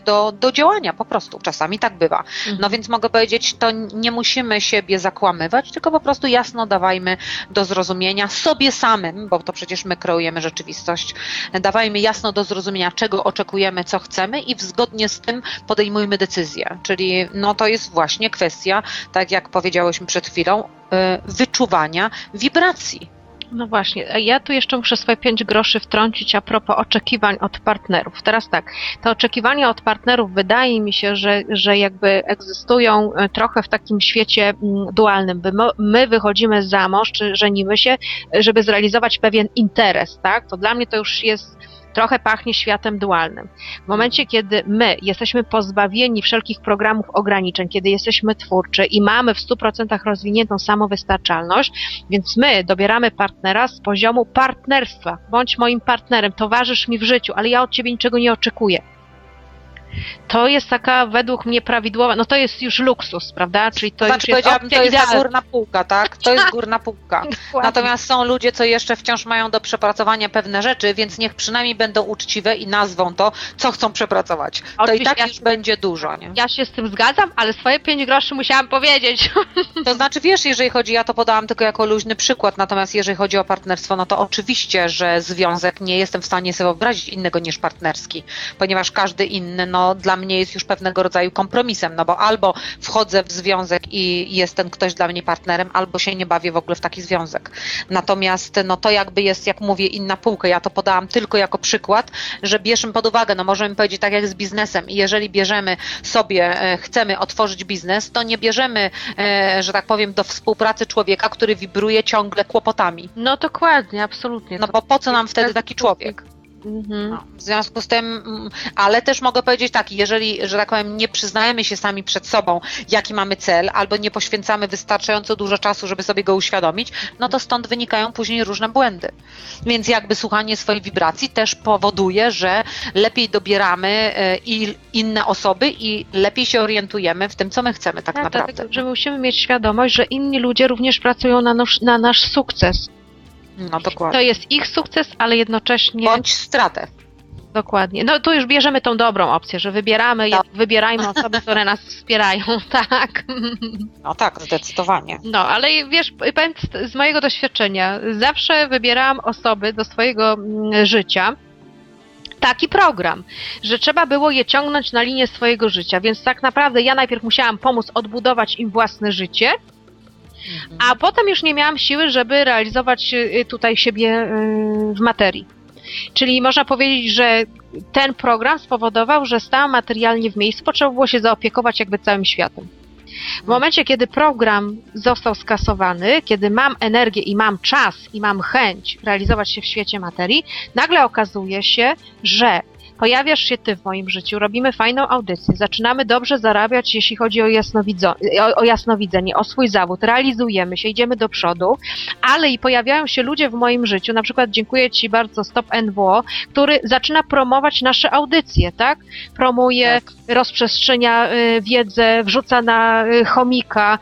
do, do działania po prostu. Czasami tak bywa. No więc mogę powiedzieć, to nie musimy siebie zakłamywać, tylko po prostu jasno dawajmy do zrozumienia sobie samym, bo to przecież my kreujemy rzeczywistość, dawajmy jasno do zrozumienia, czego oczekujemy, co chcemy i zgodnie z tym podejmujmy decyzję. Czyli no to jest właśnie kwestia, tak jak powiedziałyśmy przed chwilą, y, wyczuwania wibracji. No właśnie, ja tu jeszcze muszę swoje pięć groszy wtrącić a propos oczekiwań od partnerów. Teraz tak, te oczekiwania od partnerów wydaje mi się, że, że jakby egzystują e, trochę w takim świecie mm, dualnym, my wychodzimy za mąż, czy żenimy się, e, żeby zrealizować pewien interes, tak? To dla mnie to już jest trochę pachnie światem dualnym. W momencie, kiedy my jesteśmy pozbawieni wszelkich programów ograniczeń, kiedy jesteśmy twórczy i mamy w 100% rozwiniętą samowystarczalność, więc my dobieramy partnera z poziomu partnerstwa. Bądź moim partnerem, towarzysz mi w życiu, ale ja od ciebie niczego nie oczekuję. To jest taka według mnie prawidłowa, no to jest już luksus, prawda? Czyli to To już znaczy jest to jest idealna. górna półka, tak? To jest górna półka. *laughs* Natomiast są ludzie, co jeszcze wciąż mają do przepracowania pewne rzeczy, więc niech przynajmniej będą uczciwe i nazwą to, co chcą przepracować. To i Oczywiście tak ja- już będzie dużo, nie? Ja się z tym zgadzam, ale swoje pięć groszy musiałam powiedzieć. *laughs* To znaczy, wiesz, jeżeli chodzi, ja to podałam tylko jako luźny przykład, natomiast jeżeli chodzi o partnerstwo, no to oczywiście, że związek nie jestem w stanie sobie wyobrazić innego niż partnerski, ponieważ każdy inny, no dla mnie jest już pewnego rodzaju kompromisem, no bo albo wchodzę w związek i jest ten ktoś dla mnie partnerem, albo się nie bawię w ogóle w taki związek. Natomiast, no to jakby jest, jak mówię, inna półka. Ja to podałam tylko jako przykład, że bierzemy pod uwagę, no możemy powiedzieć tak jak z biznesem i jeżeli bierzemy sobie, e, chcemy otworzyć biznes, to nie bierzemy, e, że tak powiem, do współpracy człowieka, który wibruje ciągle kłopotami. No dokładnie, absolutnie. No bo po co nam wtedy taki człowiek? Mhm. No, w związku z tym, mm, ale też mogę powiedzieć tak, jeżeli, że tak powiem, nie przyznajemy się sami przed sobą, jaki mamy cel, albo nie poświęcamy wystarczająco dużo czasu, żeby sobie go uświadomić, no to stąd wynikają później różne błędy. Więc jakby słuchanie swojej wibracji też powoduje, że lepiej dobieramy e, i inne osoby i lepiej się orientujemy w tym, co my chcemy tak, Tak, naprawdę. dlatego, że musimy mieć świadomość, że inni ludzie również pracują na na nasz sukces. No dokładnie. To jest ich sukces, ale jednocześnie Bądź stratę. dokładnie. No tu już bierzemy tą dobrą opcję, że wybieramy, Tak. wybierajmy *laughs* osoby, które nas wspierają, *laughs* tak. No tak, zdecydowanie. No, ale wiesz, powiem z- mojego doświadczenia, zawsze wybierałam osoby do swojego mm, życia. Taki program, że trzeba było je ciągnąć na linię swojego życia, więc tak naprawdę ja najpierw musiałam pomóc odbudować im własne życie, A potem już nie miałam siły, żeby realizować y, tutaj siebie y, w materii. Czyli można powiedzieć, że ten program spowodował, że stałam materialnie w miejscu, potrzeba było się zaopiekować jakby całym światem. W momencie, kiedy program został skasowany, kiedy mam energię i mam czas i mam chęć realizować się w świecie materii, nagle okazuje się, że pojawiasz się ty w moim życiu, robimy fajną audycję, zaczynamy dobrze zarabiać, jeśli chodzi o, jasnowidzo- o, o jasnowidzenie, o swój zawód, realizujemy się, idziemy do przodu, ale i pojawiają się ludzie w moim życiu, na przykład dziękuję Ci bardzo Stop NWO, który zaczyna promować nasze audycje, tak? Promuje, rozprzestrzenia y, wiedzę, wrzuca na y, chomika,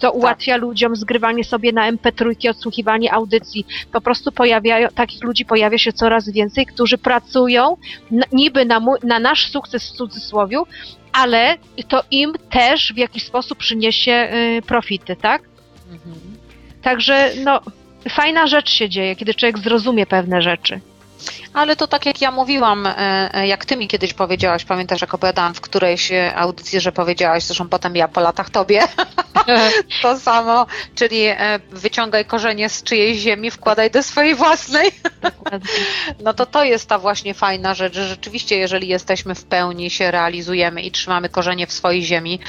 to ułatwia ludziom zgrywanie sobie na MP3, odsłuchiwanie audycji. Po prostu pojawiają, takich ludzi pojawia się coraz więcej, którzy pracują niby na, mój, na nasz sukces w cudzysłowiu, ale to im też w jakiś sposób przyniesie y, profity, tak? Mhm. Także no, fajna rzecz się dzieje, kiedy człowiek zrozumie pewne rzeczy. Ale to tak jak ja mówiłam, e, e, jak ty mi kiedyś powiedziałaś, pamiętasz jak opowiadałam w którejś e, audycji, że powiedziałaś, zresztą potem ja po latach tobie, *laughs* to samo, czyli wyciągaj korzenie z czyjejś ziemi, wkładaj do swojej własnej. *laughs* No to to jest ta właśnie fajna rzecz, że rzeczywiście jeżeli jesteśmy w pełni, się realizujemy i trzymamy korzenie w swojej ziemi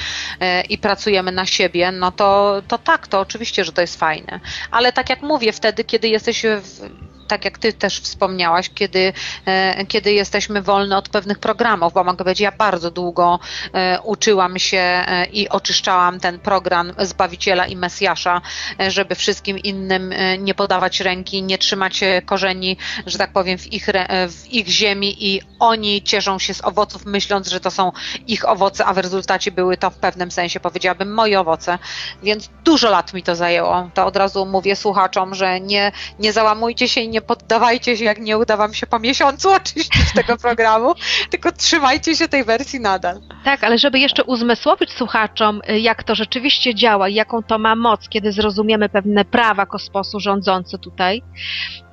i pracujemy na siebie, no to, to tak, to oczywiście, że to jest fajne. Ale tak jak mówię, wtedy, kiedy jesteś w, tak jak ty też wspomniałaś, kiedy, e, kiedy jesteśmy wolni od pewnych programów, bo mogę powiedzieć, ja bardzo długo e, uczyłam się e, i oczyszczałam ten program Zbawiciela i Mesjasza, żeby wszystkim innym nie podawać ręki, nie trzymać korzeni, że tak powiem, w ich, w ich ziemi i oni cieszą się z owoców, myśląc, że to są ich owoce, a w rezultacie były to w pewnym sensie, powiedziałabym, moje owoce. Więc dużo lat mi to zajęło. To od razu mówię słuchaczom, że nie, nie załamujcie się i nie poddawajcie się, jak nie uda wam się po miesiącu *laughs* oczyścić tego programu, tylko trzymajcie się tej wersji nadal. Tak, ale żeby jeszcze uzmysłowić słuchaczom, y, jak to rzeczywiście działa i jaką to ma moc, kiedy zrozumiemy pewne prawa kosmosu rządzące tutaj,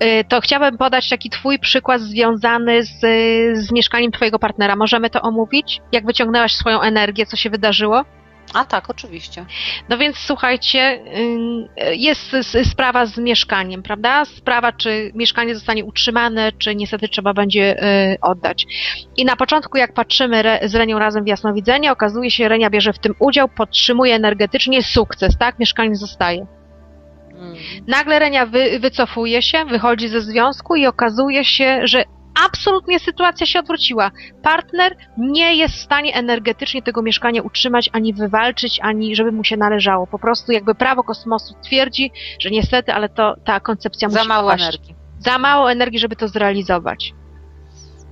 y, to chciałabym podać taki twój przykład związany z, y, z mieszkaniem twojego partnera. Możemy to omówić? Jak wyciągnęłaś swoją energię, co się wydarzyło? A tak, oczywiście. No więc słuchajcie, y, jest sprawa z mieszkaniem, prawda? Sprawa, czy mieszkanie zostanie utrzymane, czy niestety trzeba będzie y, oddać. I na początku, jak patrzymy z Renią razem w jasnowidzenie, okazuje się, Renia bierze w tym udział, podtrzymuje energetycznie sukces, tak? Mieszkanie zostaje. Mm. Nagle Renia wy, wycofuje się, wychodzi ze związku i okazuje się, że absolutnie sytuacja się odwróciła. Partner nie jest w stanie energetycznie tego mieszkania utrzymać, ani wywalczyć, ani żeby mu się należało. Po prostu jakby prawo kosmosu twierdzi, że niestety, ale to ta koncepcja Za musi mało paść. energii. Za mało energii, żeby to zrealizować.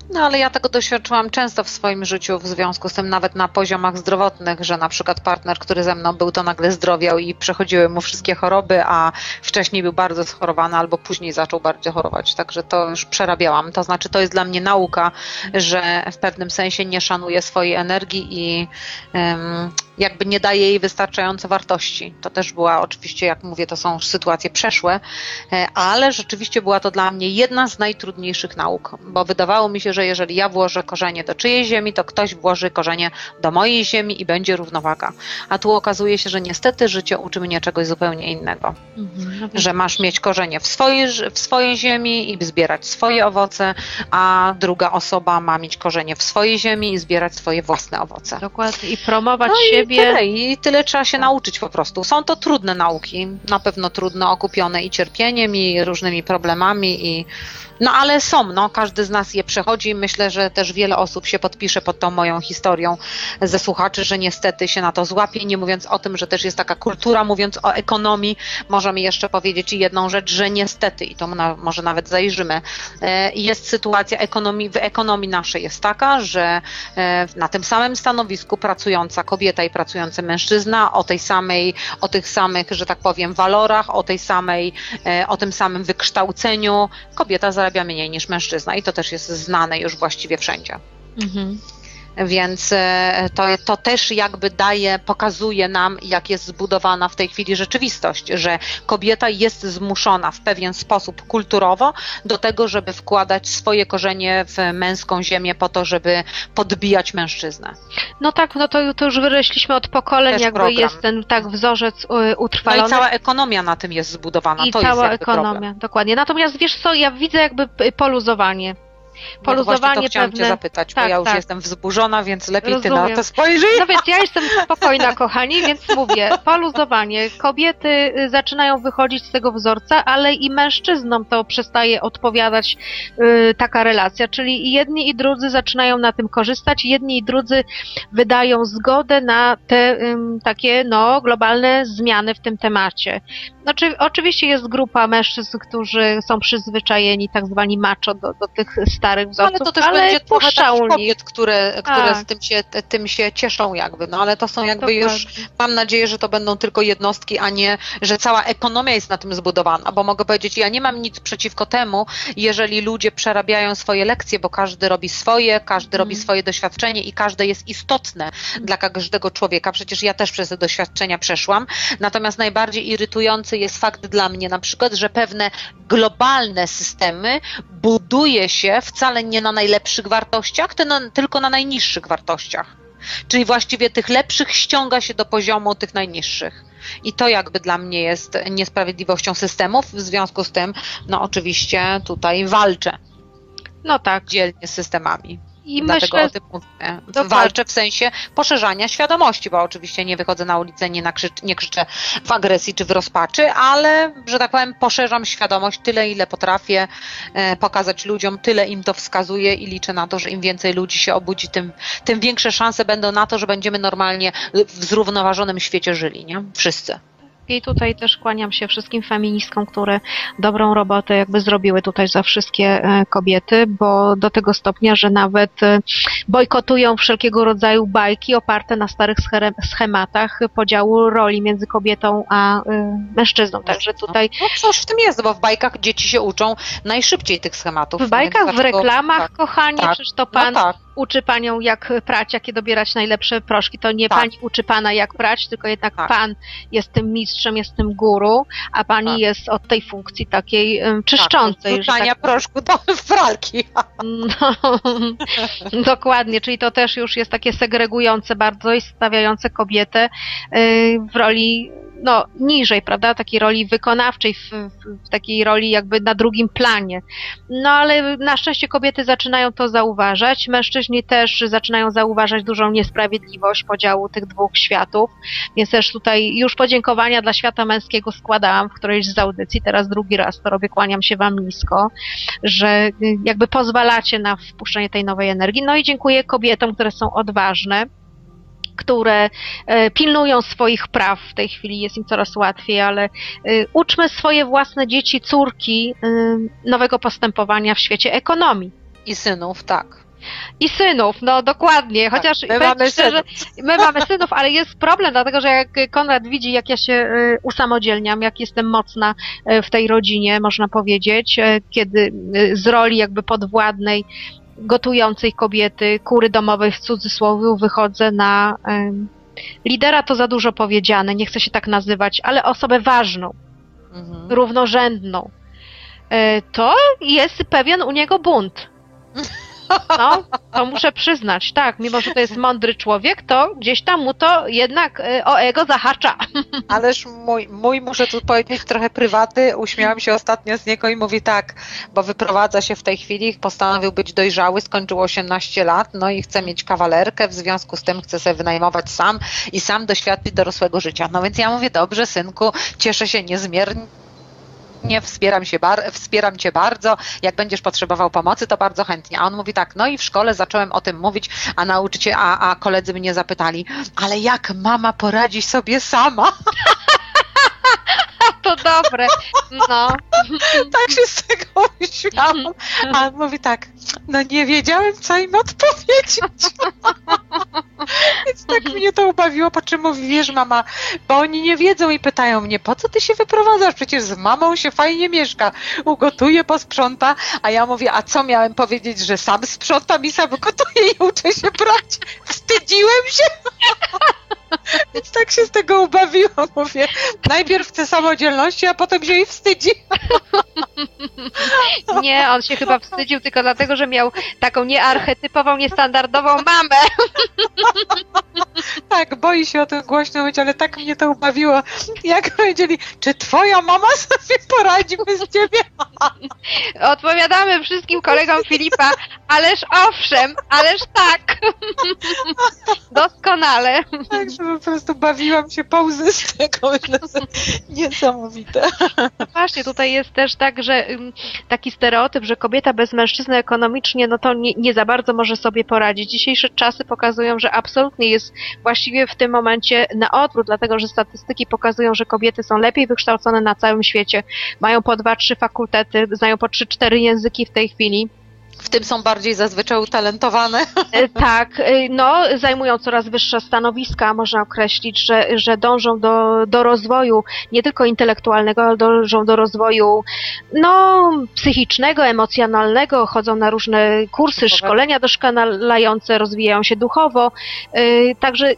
No ale ja tego doświadczyłam często w swoim życiu, w związku z tym nawet na poziomach zdrowotnych, że na przykład partner, który ze mną był, to nagle zdrowiał i przechodziły mu wszystkie choroby, a wcześniej był bardzo schorowany albo później zaczął bardziej chorować. Także to już przerabiałam. To znaczy, to jest dla mnie nauka, że w pewnym sensie nie szanuję swojej energii i em, jakby nie daje jej wystarczająco wartości. To też była oczywiście, jak mówię, to są sytuacje przeszłe, e, ale rzeczywiście była to dla mnie jedna z najtrudniejszych nauk, bo wydawało mi się, że jeżeli ja włożę korzenie do czyjejś ziemi, to ktoś włoży korzenie do mojej ziemi i będzie równowaga. A tu okazuje się, że niestety życie uczy mnie czegoś zupełnie innego. No Że masz mieć korzenie w swojej, w swojej ziemi i zbierać swoje owoce, a druga osoba ma mieć korzenie w swojej ziemi i zbierać swoje własne owoce. Dokładnie. I promować No i siebie. Tyle, i tyle trzeba się nauczyć po prostu. Są to trudne nauki, na pewno trudne, okupione i cierpieniem, i różnymi problemami, i no ale są, no, każdy z nas je przechodzi. Myślę, że też wiele osób się podpisze pod tą moją historią ze słuchaczy, że niestety się na to złapie, nie mówiąc o tym, że też jest taka kultura, mówiąc o ekonomii, możemy jeszcze powiedzieć jedną rzecz, że niestety, i to na, może nawet zajrzymy, e, jest sytuacja ekonomii, w ekonomii naszej jest taka, że e, na tym samym stanowisku pracująca kobieta i pracujący mężczyzna o tej samej, o tych samych, że tak powiem, walorach, o tej samej, e, o tym samym wykształceniu, kobieta zarabia mniej niż mężczyzna i to też jest znane już właściwie wszędzie. Mhm. Więc e, to, to też jakby daje, pokazuje nam, jak jest zbudowana w tej chwili rzeczywistość, że kobieta jest zmuszona w pewien sposób kulturowo do tego, żeby wkładać swoje korzenie w męską ziemię po to, żeby podbijać mężczyznę. No tak, no to, to już wyrośliśmy od pokoleń, Też jakby program. jest ten tak wzorzec y, No utrwalony. i cała ekonomia na tym jest zbudowana. I to cała jest ekonomia, problem. dokładnie. Natomiast wiesz co, ja widzę jakby p- poluzowanie. No chciałam pewne. cię zapytać, bo Tak, ja już tak. jestem wzburzona, więc lepiej ty Rozumiem. na to spojrzyj. No więc ja jestem spokojna, *laughs* kochani, więc mówię, poluzowanie. Kobiety y, zaczynają wychodzić z tego wzorca, ale i mężczyznom to przestaje odpowiadać y, taka relacja, czyli i jedni i drudzy zaczynają na tym korzystać, jedni i drudzy wydają zgodę na te ym, takie no, globalne zmiany w tym temacie. Znaczy, oczywiście jest grupa mężczyzn, którzy są przyzwyczajeni, tak zwani macho, do, do tych starych No, wzorców, ale to też będzie trochę takich kobiet, które, które Tak. z tym się, tym się cieszą jakby, no ale to są jakby już, mam nadzieję, że to będą tylko jednostki, a nie, że cała ekonomia jest na tym zbudowana, bo mogę powiedzieć, ja nie mam nic przeciwko temu, jeżeli ludzie przerabiają swoje lekcje, bo każdy robi swoje, każdy Mhm. robi swoje doświadczenie i każde jest istotne dla każdego człowieka, przecież ja też przez te doświadczenia przeszłam, natomiast najbardziej irytujący jest fakt dla mnie na przykład, że pewne globalne systemy buduje się wcale nie na najlepszych wartościach, tylko na najniższych wartościach. Czyli właściwie tych lepszych ściąga się do poziomu tych najniższych. I to jakby dla mnie jest niesprawiedliwością systemów. W związku z tym, no oczywiście tutaj walczę No tak. dzielnie z systemami. I Dlatego myślę, o tym mówię. Dokładnie. Walczę w sensie poszerzania świadomości, bo oczywiście nie wychodzę na ulicę, nie, nakrzycz, nie krzyczę w agresji czy w rozpaczy, ale, że tak powiem, poszerzam świadomość tyle, ile potrafię e, pokazać ludziom, tyle im to wskazuje i liczę na to, że im więcej ludzi się obudzi, tym, tym większe szanse będą na to, że będziemy normalnie w zrównoważonym świecie żyli, nie? Wszyscy. I tutaj też kłaniam się wszystkim feministkom, które dobrą robotę jakby zrobiły tutaj za wszystkie e, kobiety, bo do tego stopnia, że nawet e, bojkotują wszelkiego rodzaju bajki oparte na starych schematach podziału roli między kobietą a e, mężczyzną. Także tutaj No coś w tym jest, bo w bajkach dzieci się uczą najszybciej tych schematów. w bajkach, w reklamach, Tak. kochanie, tak. przecież to No pan tak. Uczy panią jak prać, jakie dobierać najlepsze proszki. To nie Tak. pani uczy pana jak prać, tylko jednak Tak. pan jest tym mistrzem, jest tym guru, a pani Tak. jest od tej funkcji takiej um, czyszczącej. Tak, tak, proszku do *laughs* pralki. no, *laughs* dokładnie, czyli to też już jest takie segregujące bardzo i stawiające kobietę y, w roli no, niżej, prawda, takiej roli wykonawczej, w, w, takiej roli jakby na drugim planie. No ale na szczęście kobiety zaczynają to zauważać, mężczyźni też zaczynają zauważać dużą niesprawiedliwość podziału tych dwóch światów, więc też tutaj już podziękowania dla świata męskiego składałam w którejś z audycji, teraz drugi raz to robię, kłaniam się Wam nisko, że jakby pozwalacie na wpuszczenie tej nowej energii. No i dziękuję kobietom, które są odważne, które e, pilnują swoich praw. W tej chwili jest im coraz łatwiej, ale e, uczmy swoje własne dzieci, córki e, nowego postępowania w świecie ekonomii. I synów, tak. I synów, no dokładnie, chociaż my mamy szczerze, my mamy synów, ale jest problem, dlatego że jak Konrad widzi, jak ja się usamodzielniam, jak jestem mocna w tej rodzinie, można powiedzieć, kiedy z roli jakby podwładnej gotującej kobiety, kury domowej w cudzysłowie wychodzę na lidera to za dużo powiedziane, nie chcę się tak nazywać, ale osobę ważną, Mhm. równorzędną. E, To jest pewien u niego bunt. *laughs* No, to muszę przyznać, tak, mimo że to jest mądry człowiek, to gdzieś tam mu to jednak e, o ego zahacza. *laughs* Ależ mój, mój, muszę tu powiedzieć, trochę prywatny, uśmiałam się ostatnio z niego i mówi tak, bo wyprowadza się w tej chwili, postanowił być dojrzały, skończył 18 lat, no i chce mieć kawalerkę, w związku z tym chce sobie wynajmować sam i sam doświadczyć dorosłego życia. No więc ja mówię, dobrze synku, cieszę się niezmiernie, nie wspieram, się bar- wspieram cię bardzo, jak będziesz potrzebował pomocy, to bardzo chętnie. A on mówi tak, no i w szkole zacząłem o tym mówić, a nauczyciel, a, a koledzy mnie zapytali, ale jak mama poradzi sobie sama? *laughs* To dobre. No, *laughs* tak się z tego uśmiałam. *laughs* A on mówi tak, no nie wiedziałem, co im odpowiedzieć. *laughs* Więc tak mnie to ubawiło, po czym mówi, wiesz mama, bo oni nie wiedzą i pytają mnie, po co ty się wyprowadzasz? Przecież z mamą się fajnie mieszka, ugotuje, posprząta, a ja mówię, a co miałem powiedzieć, że sam sprzątam i sam gotuję i uczę się brać? Wstydziłem się. *laughs* Więc tak się z tego ubawiłam, mówię. Najpierw chce samodzielności, a potem się jej wstydzi. *laughs* Nie, on się chyba wstydził tylko dlatego, że miał taką niearchetypową, niestandardową mamę. *laughs* Tak, boi się o tym głośno mówić, ale tak mnie to ubawiło. Jak powiedzieli, czy twoja mama sobie poradzi bez ciebie? *laughs* Odpowiadamy wszystkim kolegom Filipa, ależ owszem, ależ tak. *laughs* Doskonale. Także po prostu bawiłam się pauzy z tego. Niesamowite. No właśnie, tutaj jest też tak, że ym, taki stereotyp, że kobieta bez mężczyzny ekonomicznie, no to nie, nie za bardzo może sobie poradzić. Dzisiejsze czasy pokazują, że absolutnie jest właściwie w tym momencie na odwrót, dlatego że statystyki pokazują, że kobiety są lepiej wykształcone na całym świecie, mają po dwa, trzy fakultety, znają po trzy, cztery języki w tej chwili. W tym są bardziej zazwyczaj utalentowane. E, Tak, e, no, zajmują coraz wyższe stanowiska, można określić, że, że dążą do, do rozwoju nie tylko intelektualnego, ale dążą do rozwoju no, psychicznego, emocjonalnego, chodzą na różne kursy, szkolenia doskonalające, rozwijają się duchowo, e, także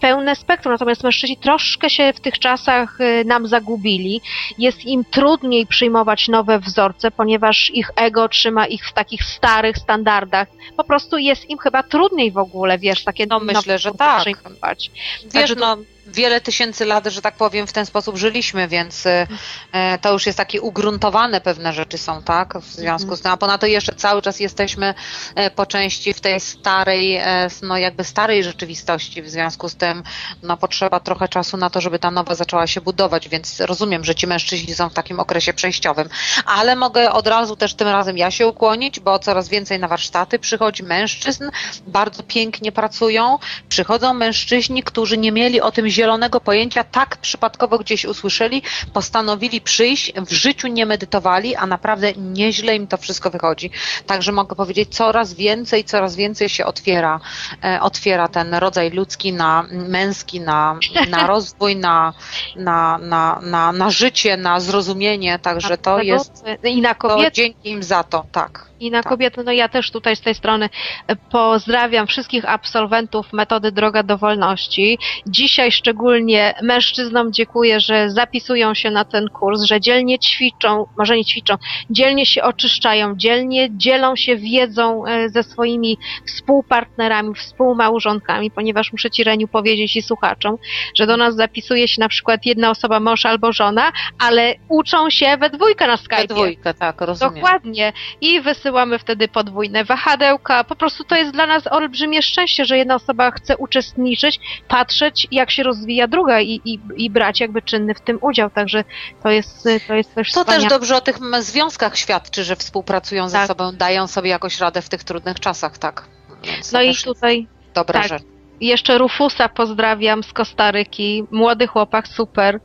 pełne spektrum, natomiast mężczyźni troszkę się w tych czasach e, nam zagubili. Jest im trudniej przyjmować nowe wzorce, ponieważ ich ego trzyma ich w takich starych standardach. Po prostu jest im chyba trudniej w ogóle, wiesz, takie No, myślę, że tak. przyjmować. Wiesz, no, wiele tysięcy lat, że tak powiem, w ten sposób żyliśmy, więc e, e, to już jest takie ugruntowane pewne rzeczy są, tak? W związku z tym, a ponadto jeszcze cały czas jesteśmy e, po części w tej starej, no jakby starej rzeczywistości, w związku z tym, no potrzeba trochę czasu na to, żeby ta nowa zaczęła się budować, więc rozumiem, że ci mężczyźni są w takim okresie przejściowym, ale mogę od razu też tym razem ja się ukłonić, bo coraz więcej na warsztaty przychodzi mężczyzn, bardzo pięknie pracują, przychodzą mężczyźni, którzy nie mieli o tym zielonego pojęcia, tak przypadkowo gdzieś usłyszeli, postanowili przyjść, w życiu nie medytowali, a naprawdę nieźle im to wszystko wychodzi. Także mogę powiedzieć, coraz więcej, coraz więcej się otwiera, e, otwiera ten rodzaj ludzki na męski, na, na *laughs* rozwój, na, na, na, na, na życie, na zrozumienie, także to jest I na to kobiety, dzięki im za to, tak. I na tak. kobiety, no ja też tutaj z tej strony e, pozdrawiam wszystkich absolwentów metody Droga do Wolności. Dzisiaj szczególnie mężczyznom dziękuję, że zapisują się na ten kurs, że dzielnie ćwiczą, może nie ćwiczą, dzielnie się oczyszczają, dzielnie dzielą się wiedzą e, ze swoimi współpartnerami, współmałżonkami, ponieważ muszę Ci Reniu powiedzieć i słuchaczom, że do nas zapisuje się na przykład jedna osoba, mąż albo żona, ale uczą się we dwójkę na We Skype'ie. dwójkę, tak, rozumiem. Dokładnie. I wysyłamy wtedy podwójne wahadełka. Po prostu to jest dla nas olbrzymie szczęście, że jedna osoba chce uczestniczyć, patrzeć, jak się rozwija druga i, i, i brać jakby czynny w tym udział. Także to jest, to jest też To też dobrze o tych związkach świadczy, że współpracują ze Tak. sobą, dają sobie jakoś radę w tych trudnych czasach, tak. Więc No i tutaj dobra tak. rzecz. Jeszcze Rufusa pozdrawiam z Kostaryki. Młody chłopak, super.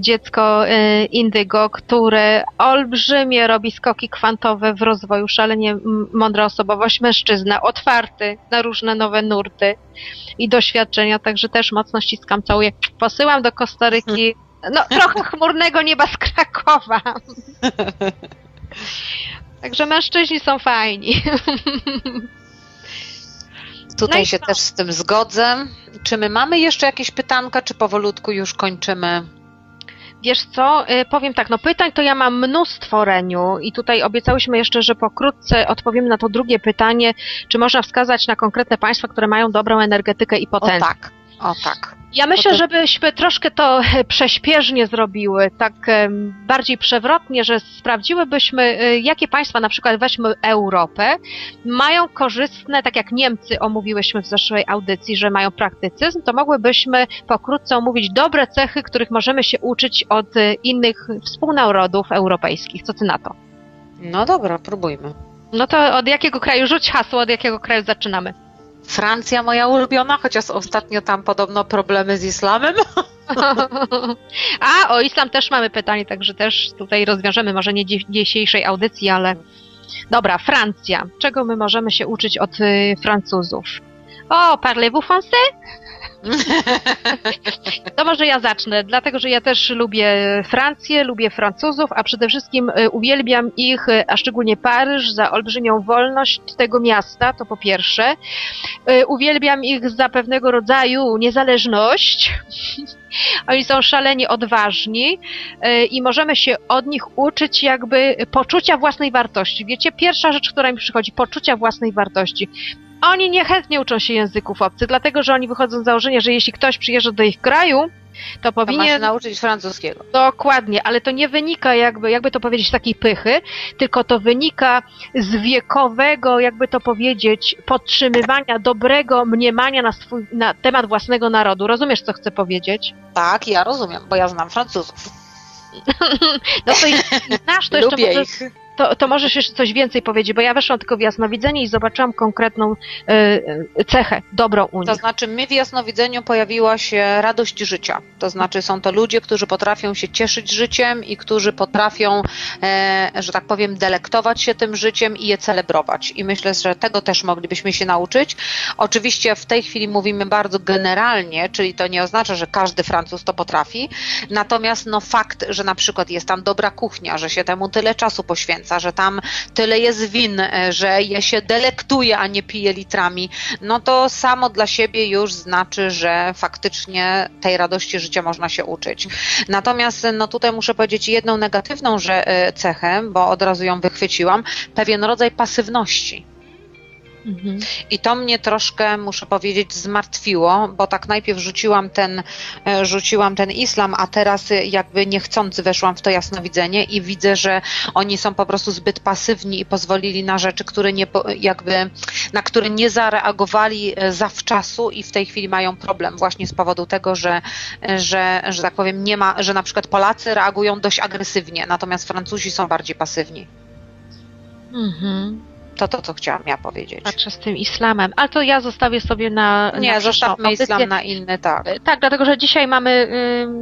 Dziecko y, Indygo, które olbrzymie robi skoki kwantowe w rozwoju, szalenie mądra osobowość, mężczyzna, otwarty na różne nowe nurty i doświadczenia, także też mocno ściskam, całuję. Posyłam do Kostaryki, no *laughs* trochę chmurnego nieba z Krakowa. *laughs* Także mężczyźni są fajni. *laughs* Tutaj No się co? też z tym zgodzę. Czy my mamy jeszcze jakieś pytanka, czy powolutku już kończymy? Wiesz co, y, powiem tak, no pytań to ja mam mnóstwo, Reniu, i tutaj obiecałyśmy jeszcze, że pokrótce odpowiemy na to drugie pytanie, czy można wskazać na konkretne państwa, które mają dobrą energetykę i O potencjał. tak, o tak. Ja myślę, to- żebyśmy troszkę to e, prześpiesznie zrobiły, tak bardziej przewrotnie, że sprawdziłybyśmy, e, jakie państwa, na przykład weźmy Europę, mają korzystne, tak jak Niemcy omówiłyśmy w zeszłej audycji, że mają praktycyzm, to mogłybyśmy pokrótce omówić dobre cechy, których możemy się uczyć od e, innych współnarodów europejskich. Co ty na to? No dobra, próbujmy. No to od jakiego kraju, rzuć hasło, od jakiego kraju zaczynamy? Francja moja ulubiona, chociaż ostatnio tam podobno problemy z islamem. *laughs* A, o islam też mamy pytanie, także też tutaj rozwiążemy, może nie dzi- dzisiejszej audycji, ale... Dobra, Francja. Czego my możemy się uczyć od y, Francuzów? O, parlez-vous français? *laughs* To może ja zacznę, dlatego że ja też lubię Francję, lubię Francuzów, a przede wszystkim y, uwielbiam ich, y, a szczególnie Paryż, za olbrzymią wolność tego miasta, to po pierwsze. Y, Uwielbiam ich za pewnego rodzaju niezależność. *laughs* Oni są szalenie odważni i możemy się od nich uczyć jakby poczucia własnej wartości. Wiecie, pierwsza rzecz, która mi przychodzi, poczucia własnej wartości. Oni niechętnie uczą się języków obcych, dlatego że oni wychodzą z założenia, że jeśli ktoś przyjeżdża do ich kraju, to To powinien nauczyć francuskiego. Dokładnie, ale to nie wynika jakby, jakby to powiedzieć, z takiej pychy, tylko to wynika z wiekowego, jakby to powiedzieć, podtrzymywania dobrego mniemania na, swój, na temat własnego narodu. Rozumiesz, co chcę powiedzieć? Tak, ja rozumiem, bo ja znam Francuzów. *laughs* No to jeśli znasz, to jeszcze Lubię ich. To, to możesz jeszcze coś więcej powiedzieć, bo ja weszłam tylko w jasnowidzenie i zobaczyłam konkretną y, cechę, dobrą u To nich. znaczy, my w jasnowidzeniu pojawiła się radość życia. To znaczy, są to ludzie, którzy potrafią się cieszyć życiem i którzy potrafią, e, że tak powiem, delektować się tym życiem i je celebrować. I myślę, że tego też moglibyśmy się nauczyć. Oczywiście w tej chwili mówimy bardzo generalnie, czyli to nie oznacza, że każdy Francuz to potrafi. Natomiast no fakt, że na przykład jest tam dobra kuchnia, że się temu tyle czasu poświęca, że tam tyle jest win, e, że je się delektuje, a nie pije litrami, no to samo dla siebie już znaczy, że faktycznie tej radości życia można się uczyć. Natomiast no tutaj muszę powiedzieć jedną negatywną że, e, cechę, bo od razu ją wychwyciłam, pewien rodzaj pasywności. Mhm. I to mnie troszkę, muszę powiedzieć, zmartwiło, bo tak najpierw rzuciłam ten, e, rzuciłam ten islam, a teraz jakby niechcący weszłam w to jasnowidzenie i widzę, że oni są po prostu zbyt pasywni i pozwolili na rzeczy, które nie, jakby, na które nie zareagowali e, zawczasu i w tej chwili mają problem właśnie z powodu tego, że, e, że, że tak powiem, nie ma, że na przykład Polacy reagują dość agresywnie, natomiast Francuzi są bardziej pasywni. Mhm. To to, co chciałam ja powiedzieć. Patrzę z tym islamem, ale to ja zostawię sobie na. na Nie, przyszłą zostawmy audycję. islam na inny, tak. Tak, dlatego że dzisiaj mamy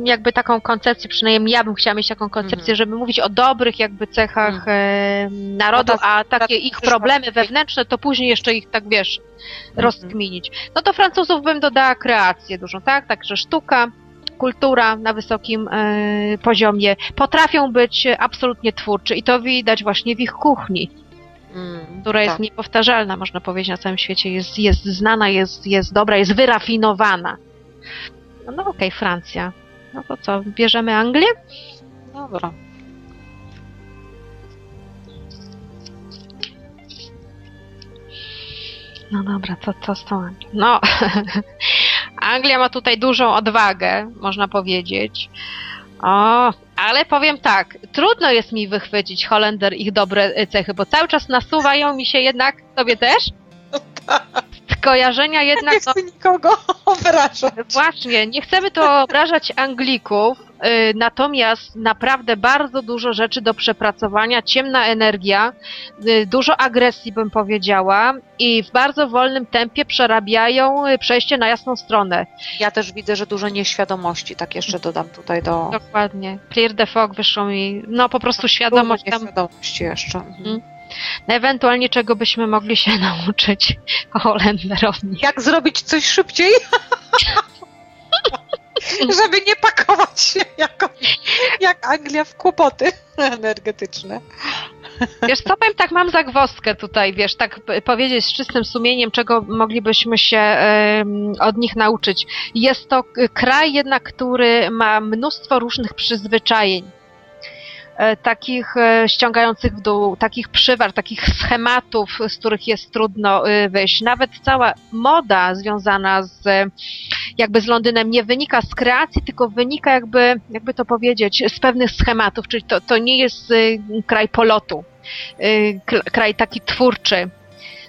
jakby taką koncepcję, przynajmniej ja bym chciała mieć taką koncepcję, Mhm. żeby mówić o dobrych jakby cechach ym, narodu, No ta- a takie ta ich problemy wewnętrzne, to później jeszcze ich tak wiesz, Mhm. rozkminić. No to Francuzów bym dodała kreację dużą, tak? Także sztuka, kultura na wysokim e, poziomie potrafią być absolutnie twórczy i to widać właśnie w ich kuchni Mm, która jest tak. niepowtarzalna, można powiedzieć, na całym świecie. Jest, jest znana, jest, jest dobra, jest wyrafinowana. No, no okej, Francja. No to co, bierzemy Anglię? Dobra. No dobra, co, co z tą Anglią? No, *laughs* Anglia ma tutaj dużą odwagę, można powiedzieć. O, ale powiem tak, trudno jest mi wychwycić Holender ich dobre cechy, bo cały czas nasuwają mi się jednak, tobie też? Skojarzenia jednak, no, chcę nikogo *laughs* obrażać. Właśnie, nie chcemy tu obrażać Anglików, y, natomiast naprawdę bardzo dużo rzeczy do przepracowania, ciemna energia, y, dużo agresji bym powiedziała i w bardzo wolnym tempie przerabiają y, przejście na jasną stronę. Ja też widzę, że dużo nieświadomości, tak jeszcze dodam tutaj do Dokładnie. Clear the fog wyszło mi, no po prostu świadomość Dużo tam, nieświadomości jeszcze. Mhm. Ewentualnie czego byśmy mogli się *laughs* nauczyć Holenderowi. Jak zrobić coś szybciej? *laughs* Żeby nie pakować się jako, jak Anglia w kłopoty energetyczne. Wiesz co, powiem tak, mam zagwozdkę tutaj, wiesz, tak powiedzieć z czystym sumieniem, czego moglibyśmy się em, od nich nauczyć. Jest to kraj jednak, który ma mnóstwo różnych przyzwyczajeń. E, Takich e, ściągających w dół, takich przywar, takich schematów, z których jest trudno e, wyjść. Nawet cała moda związana z jakby z Londynem nie wynika z kreacji, tylko wynika jakby, jakby to powiedzieć, z pewnych schematów, czyli to, to nie jest kraj polotu, kraj taki twórczy.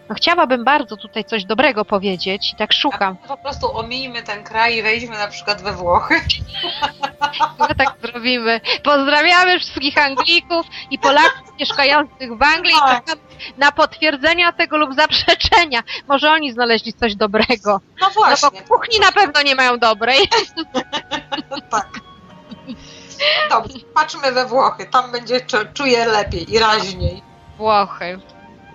No, chciałabym bardzo tutaj coś dobrego powiedzieć i tak szukam. Po prostu omijmy ten kraj i wejdźmy na przykład we Włochy. *laughs* Chyba tak zrobimy. Pozdrawiamy wszystkich Anglików i Polaków mieszkających w Anglii Tak. na potwierdzenia tego lub zaprzeczenia. Może oni znaleźli coś dobrego. No No właśnie. bo kuchni na pewno nie mają dobrej. *laughs* tak. Dobrze, patrzmy we Włochy. Tam będzie czu- czuję lepiej i raźniej. Włochy.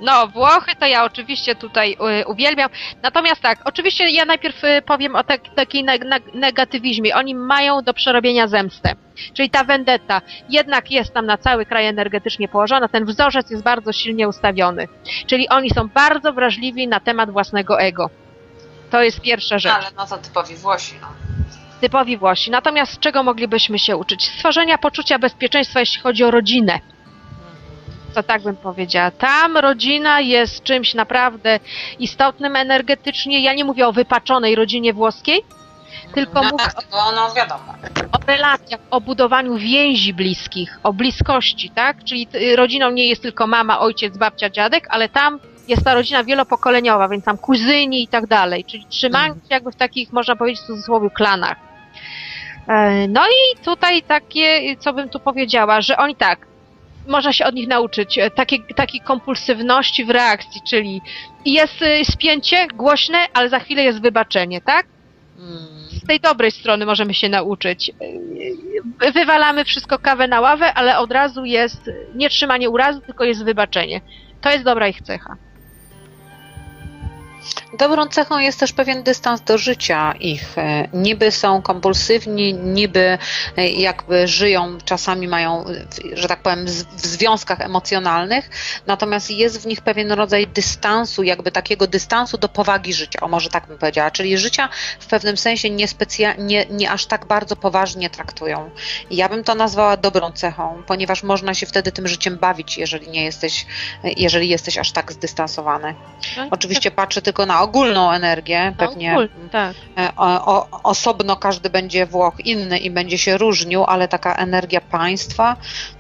No, Włochy to ja oczywiście tutaj y, uwielbiam. Natomiast tak, oczywiście ja najpierw y, powiem o tak, takiej neg- neg- negatywizmie. Oni mają do przerobienia zemstę. Czyli ta vendetta jednak jest tam na cały kraj energetycznie położona. Ten wzorzec jest bardzo silnie ustawiony. Czyli oni są bardzo wrażliwi na temat własnego ego. To jest pierwsza rzecz. Ale no to typowi Włosi. No. typowi Włosi. Natomiast czego moglibyśmy się uczyć? Stworzenia poczucia bezpieczeństwa, jeśli chodzi o rodzinę. To tak bym powiedziała. Tam rodzina jest czymś naprawdę istotnym energetycznie. Ja nie mówię o wypaczonej rodzinie włoskiej, tylko no mówię tak, tylko no wiadomo. o relacjach, o budowaniu więzi bliskich, o bliskości, tak? Czyli y, rodziną nie jest tylko mama, ojciec, babcia, dziadek, ale tam jest ta rodzina wielopokoleniowa, więc tam kuzyni i tak dalej. Czyli trzymają się jakby w takich, można powiedzieć w cudzysłowie, klanach. E, No i tutaj takie, co bym tu powiedziała, że oni tak, można się od nich nauczyć e, takiej, takiej kompulsywności w reakcji, czyli jest y, spięcie głośne, ale za chwilę jest wybaczenie, tak? Mm. z tej dobrej strony możemy się nauczyć. Yy, Wywalamy wszystko kawę na ławę, ale od razu jest nie trzymanie urazu, tylko jest wybaczenie. To jest dobra ich cecha. Dobrą cechą jest też pewien dystans do życia ich. E, Niby są kompulsywni, niby e, jakby żyją, czasami mają, e, że tak powiem, w związkach emocjonalnych, natomiast jest w nich pewien rodzaj dystansu, jakby takiego dystansu do powagi życia, o może tak bym powiedziała, czyli życia w pewnym sensie nie, specja- nie, nie aż tak bardzo poważnie traktują. Ja bym to nazwała dobrą cechą, ponieważ można się wtedy tym życiem bawić, jeżeli nie jesteś, jeżeli jesteś aż tak zdystansowany. Oczywiście patrzę tylko na ogólną energię, pewnie cool, tak. e, o, o, osobno każdy będzie Włoch inny i będzie się różnił, ale taka energia państwa,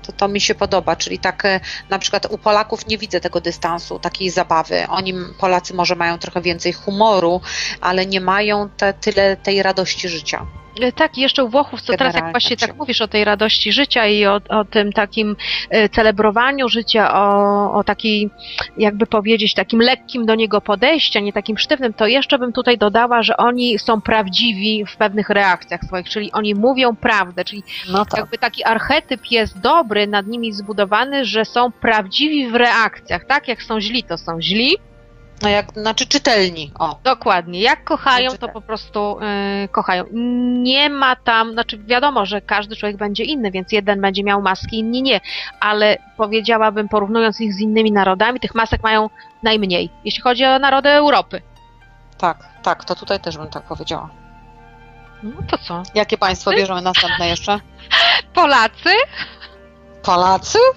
to to mi się podoba, czyli tak e, na przykład u Polaków nie widzę tego dystansu, takiej zabawy. Oni, Polacy może mają trochę więcej humoru, ale nie mają te, tyle tej radości życia. E, Tak, jeszcze u Włochów, co teraz jak właśnie tak mówisz o tej radości życia i o, o tym takim e, celebrowaniu życia, o, o takiej, jakby powiedzieć, takim lekkim do niego podejścia, nie takim sztywnym, to jeszcze bym tutaj dodała, że oni są prawdziwi w pewnych reakcjach swoich, czyli oni mówią prawdę, czyli No tak. jakby taki archetyp jest dobry, nad nimi zbudowany, że są prawdziwi w reakcjach, tak? Jak są źli, to są źli. No jak, znaczy czytelni, o. Dokładnie. Jak kochają, Znaczy to po prostu y, kochają. Nie ma tam, znaczy wiadomo, że każdy człowiek będzie inny, więc jeden będzie miał maski, inni nie, ale powiedziałabym, porównując ich z innymi narodami, tych masek mają najmniej, jeśli chodzi o narody Europy. Tak, tak, to tutaj też bym tak powiedziała. No to co? Jakie państwo bierzemy następne jeszcze? *laughs* Polacy? Polacy? *laughs*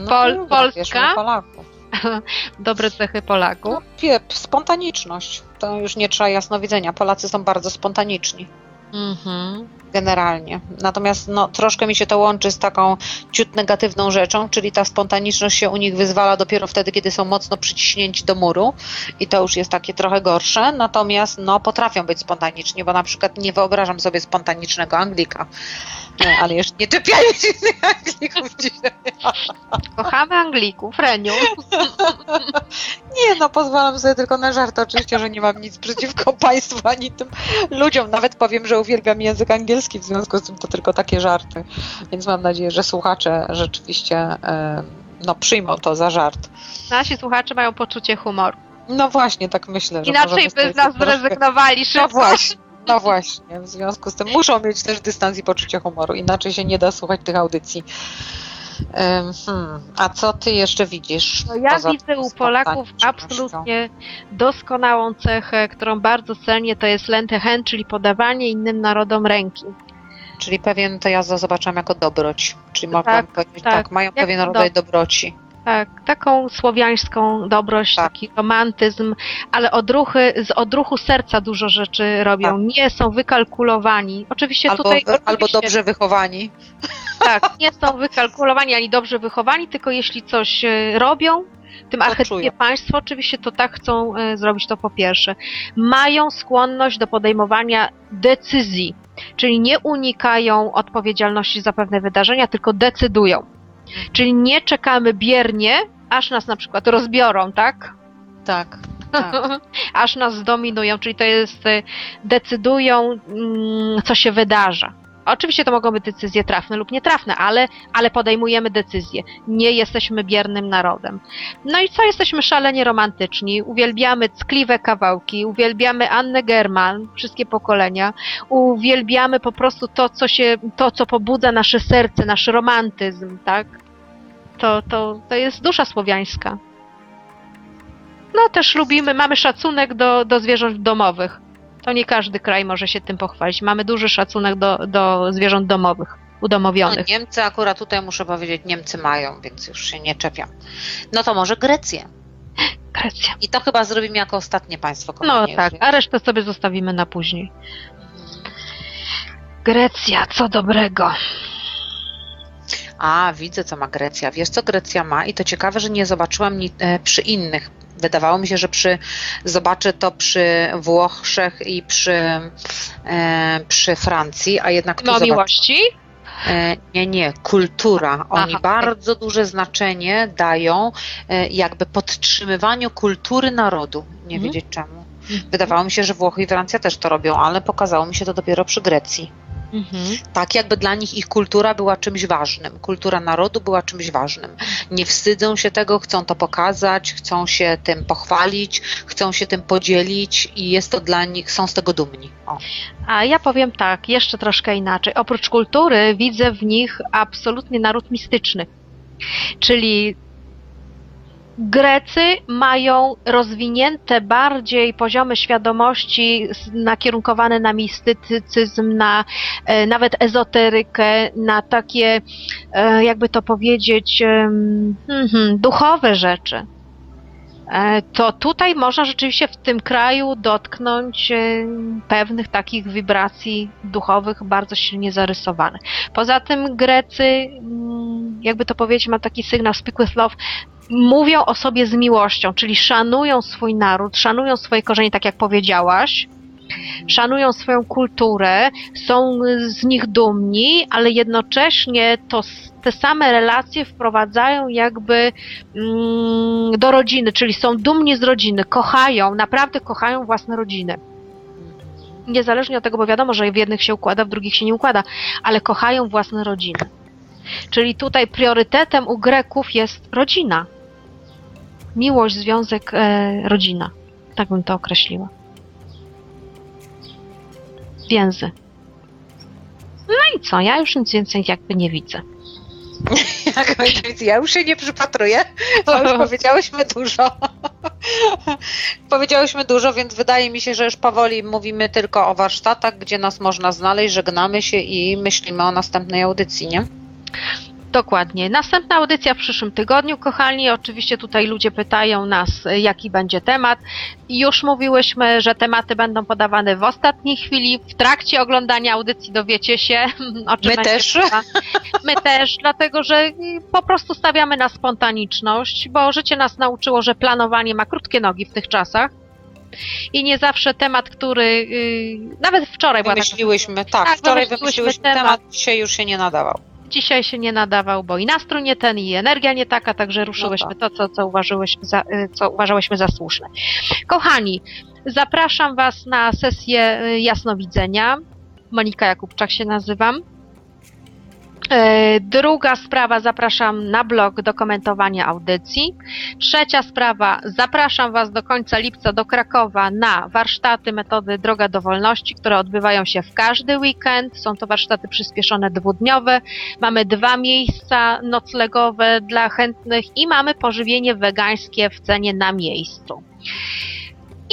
No Pol- Polska? Polaków. *laughs* Dobre cechy Polaków. No, piep, spontaniczność. To już nie trzeba jasnowidzenia. Polacy są bardzo spontaniczni. Mhm. Generalnie. Natomiast no, troszkę mi się to łączy z taką ciut negatywną rzeczą, czyli ta spontaniczność się u nich wyzwala dopiero wtedy, kiedy są mocno przyciśnięci do muru i to już jest takie trochę gorsze. Natomiast no, potrafią być spontaniczni, bo na przykład nie wyobrażam sobie spontanicznego Anglika. Ale jeszcze nie czepiając innych Anglików dzisiaj. Kochamy Anglików, Reniu. *laughs* Nie, no pozwalam sobie tylko na żart. Oczywiście, że nie mam nic przeciwko *laughs* państwu ani tym ludziom. Nawet powiem, że uwielbiam język angielski, w związku z tym to tylko takie żarty. Więc mam nadzieję, że słuchacze rzeczywiście no, przyjmą to za żart. Nasi słuchacze mają poczucie humoru. No właśnie, tak myślę. Że Inaczej by z nas zrezygnowali No szybko. właśnie. *laughs* No właśnie, w związku z tym muszą mieć też dystans i poczucie humoru, inaczej się nie da słuchać tych audycji. Hmm. A co ty jeszcze widzisz? No ja widzę u Polaków absolutnie doskonałą cechę, którą bardzo cenię, to jest lentehen, czyli podawanie innym narodom ręki. Czyli pewien, to ja zobaczyłam jako dobroć. Czyli można Tak, powiedzieć, tak. tak, mają pewien do- rodzaj dobroci. Tak, taką słowiańską dobrość, Tak. taki romantyzm, ale odruchy, z odruchu serca dużo rzeczy robią. Tak. Nie są wykalkulowani. Oczywiście Albo, tutaj. albo oczywiście, dobrze wychowani. Tak, nie są wykalkulowani ani dobrze wychowani, tylko jeśli coś e, robią, tym archetypie państwo oczywiście to tak chcą e, zrobić to po pierwsze. Mają skłonność do podejmowania decyzji, czyli nie unikają odpowiedzialności za pewne wydarzenia, tylko decydują. Czyli nie czekamy biernie, aż nas na przykład rozbiorą, tak? Tak. tak. *laughs* aż nas zdominują, czyli to jest, e, decydują, mm, co się wydarza. Oczywiście to mogą być decyzje trafne lub nietrafne, ale, ale podejmujemy decyzje. Nie jesteśmy biernym narodem. No i co? Jesteśmy szalenie romantyczni. Uwielbiamy ckliwe kawałki, uwielbiamy Annę German, wszystkie pokolenia. Uwielbiamy po prostu to, co się, to, co pobudza nasze serce, nasz romantyzm, tak? To, to, to jest dusza słowiańska. No też lubimy, mamy szacunek do, do zwierząt domowych. To nie każdy kraj może się tym pochwalić. Mamy duży szacunek do, do zwierząt domowych, No, udomowionych. Niemcy akurat tutaj muszę powiedzieć, Niemcy mają, więc już się nie czepiam. No to może Grecję. Grecja. I to chyba zrobimy jako ostatnie państwo. No już, tak, więc- a resztę sobie zostawimy na później. Grecja, co dobrego. A, widzę, co ma Grecja. Wiesz, co Grecja ma? I to ciekawe, że nie zobaczyłam ni- e, przy innych. Wydawało mi się, że przy, zobaczę to przy Włoszech i przy, e, przy Francji, a jednak No miłości? E, Nie, nie, kultura. Oni Aha. bardzo duże znaczenie dają e, jakby podtrzymywaniu kultury narodu. Nie Mhm. wiedzieć czemu. Wydawało mi się, że Włochy i Francja też to robią, ale pokazało mi się to dopiero przy Grecji. Mhm. Tak jakby dla nich ich kultura była czymś ważnym. Kultura narodu była czymś ważnym. Nie wstydzą się tego, chcą to pokazać, chcą się tym pochwalić, chcą się tym podzielić i jest to dla nich, są z tego dumni. O. A ja powiem tak, jeszcze troszkę inaczej. Oprócz kultury widzę w nich absolutnie naród mistyczny. Czyli Grecy mają rozwinięte bardziej poziomy świadomości nakierunkowane na mistycyzm, na e, nawet ezoterykę, na takie, e, jakby to powiedzieć, mhm, duchowe rzeczy. E, To tutaj można rzeczywiście w tym kraju dotknąć e, pewnych takich wibracji duchowych bardzo silnie zarysowanych. Poza tym Grecy, mm, jakby to powiedzieć, ma taki sygnał Speak with Love, mówią o sobie z miłością, czyli szanują swój naród, szanują swoje korzenie, tak jak powiedziałaś, szanują swoją kulturę, są z nich dumni, ale jednocześnie to te same relacje wprowadzają jakby mm, do rodziny, czyli są dumni z rodziny, kochają, naprawdę kochają własne rodziny. Niezależnie od tego, bo wiadomo, że w jednych się układa, w drugich się nie układa, ale kochają własne rodziny. Czyli tutaj priorytetem u Greków jest rodzina. Miłość, związek, e, rodzina. Tak bym to określiła. Więzy. No i co? Ja już nic więcej jakby nie widzę. *laughs* Ja już się nie przypatruję, bo już *laughs* powiedziałyśmy dużo. powiedziałyśmy dużo, więc wydaje mi się, że już powoli mówimy tylko o warsztatach, gdzie nas można znaleźć, żegnamy się i myślimy o następnej audycji, nie? Dokładnie. Następna audycja w przyszłym tygodniu, kochani. Oczywiście tutaj ludzie pytają nas, e, jaki będzie temat. Już mówiłyśmy, że tematy będą podawane w ostatniej chwili. W trakcie oglądania audycji dowiecie się, *laughs* o czym My też. mowa. My też, dlatego że y, po prostu stawiamy na spontaniczność, bo życie nas nauczyło, że planowanie ma krótkie nogi w tych czasach. I nie zawsze temat, który y, nawet wczoraj była taka Wymyśliłyśmy, tak, Tak, wczoraj wymyśliłyśmy wymyśliłyśmy temat. temat, dzisiaj już się nie nadawał. Dzisiaj się nie nadawał, bo i nastrój nie ten, i energia nie taka, także ruszyłyśmy No to, co, co, uważyłyśmy za, y, co uważałyśmy za słuszne. Kochani, zapraszam Was na sesję y, jasnowidzenia. Monika Jakubczak się nazywam. E, Druga sprawa, zapraszam na blog do komentowania audycji. Trzecia sprawa, zapraszam Was do końca lipca do Krakowa na warsztaty metody Droga do Wolności, które odbywają się w każdy weekend. Są to warsztaty przyspieszone dwudniowe. Mamy dwa miejsca noclegowe dla chętnych i mamy pożywienie wegańskie w cenie na miejscu.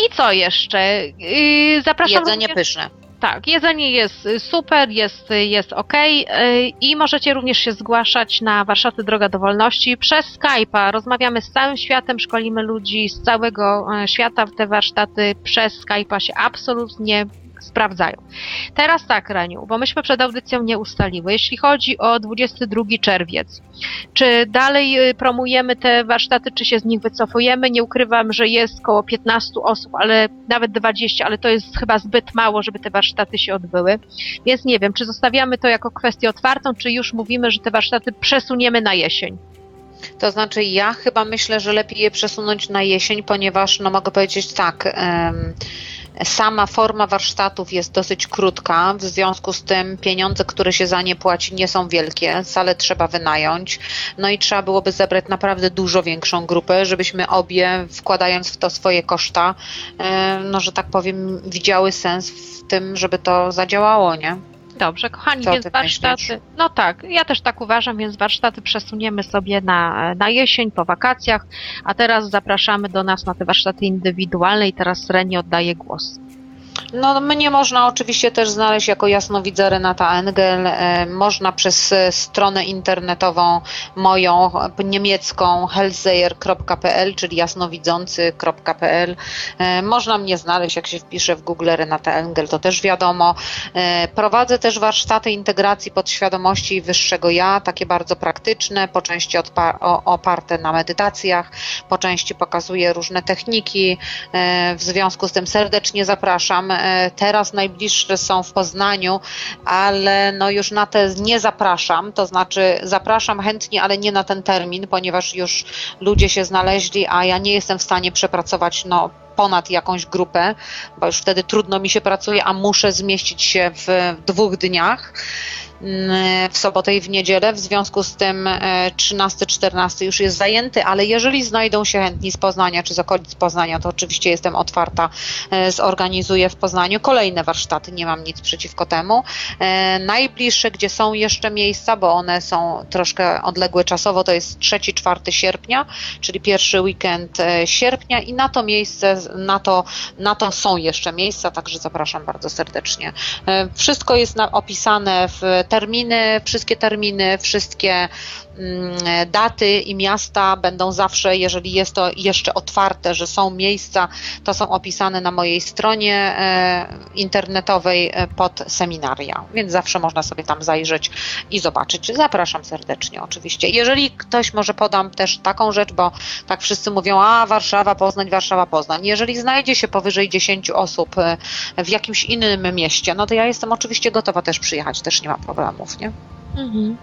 I co jeszcze? Yy, Zapraszam Jedzenie również- pyszne. Tak, jedzenie jest y, super, jest, y, jest ok i możecie również się zgłaszać na warsztaty Droga do Wolności przez Skype'a. Rozmawiamy z całym światem, szkolimy ludzi z całego e, świata. Te warsztaty przez Skype'a się absolutnie sprawdzają. Teraz tak, Reniu, bo myśmy przed audycją nie ustaliły. Jeśli chodzi o 22 czerwiec, czy dalej y, promujemy te warsztaty, czy się z nich wycofujemy? Nie ukrywam, że jest około 15 osób, ale nawet 20, ale to jest chyba zbyt mało, żeby te warsztaty się odbyły. Więc nie wiem, czy zostawiamy to jako kwestię otwartą, czy już mówimy, że te warsztaty przesuniemy na jesień. To znaczy, ja chyba myślę, że lepiej je przesunąć na jesień, ponieważ, no mogę powiedzieć tak, sama forma warsztatów jest dosyć krótka, w związku z tym pieniądze, które się za nie płaci, nie są wielkie, salę trzeba wynająć, no i trzeba byłoby zebrać naprawdę dużo większą grupę, żebyśmy obie, wkładając w to swoje koszta, em, no że tak powiem, widziały sens w tym, żeby to zadziałało, nie? Dobrze, kochani, Co więc ty warsztaty. myślisz? No tak, ja też tak uważam, więc warsztaty przesuniemy sobie na, na jesień, po wakacjach, a teraz zapraszamy do nas na te warsztaty indywidualne i teraz Reni oddaję głos. No, mnie można oczywiście też znaleźć jako jasnowidza Renata Engel. E, Można przez e, stronę internetową moją e, niemiecką hellseher.pl, czyli jasnowidzący.pl. Można mnie znaleźć, jak się wpisze w Google Renata Engel, to też wiadomo. Prowadzę też warsztaty integracji podświadomości i wyższego ja, takie bardzo praktyczne, po części oparte na medytacjach, po części pokazuję różne techniki. W związku z tym serdecznie zapraszam. E, Teraz najbliższe są w Poznaniu, ale no już na te nie zapraszam, to znaczy zapraszam chętnie, ale nie na ten termin, ponieważ już ludzie się znaleźli, a ja nie jestem w stanie przepracować no, ponad jakąś grupę, bo już wtedy trudno mi się pracuje, a muszę zmieścić się w dwóch dniach w sobotę i w niedzielę. W związku z tym e, 13-14 już jest zajęty, ale jeżeli znajdą się chętni z Poznania czy z okolic Poznania, to oczywiście jestem otwarta, e, zorganizuję w Poznaniu kolejne warsztaty, nie mam nic przeciwko temu. E, Najbliższe, gdzie są jeszcze miejsca, bo one są troszkę odległe czasowo, to jest 3-4 sierpnia, czyli pierwszy weekend e, sierpnia i na to miejsce, na to, na to są jeszcze miejsca, także zapraszam bardzo serdecznie. E, Wszystko jest opisane w terminy, wszystkie terminy, wszystkie daty i miasta będą zawsze, jeżeli jest to jeszcze otwarte, że są miejsca, to są opisane na mojej stronie e, internetowej e, pod seminaria, więc zawsze można sobie tam zajrzeć i zobaczyć. Zapraszam serdecznie oczywiście. Jeżeli ktoś może podam też taką rzecz, bo tak wszyscy mówią, a Warszawa, Poznań, Warszawa, Poznań. Jeżeli znajdzie się powyżej 10 osób e, w jakimś innym mieście, no to ja jestem oczywiście gotowa też przyjechać, też nie ma problemów, nie? Mhm.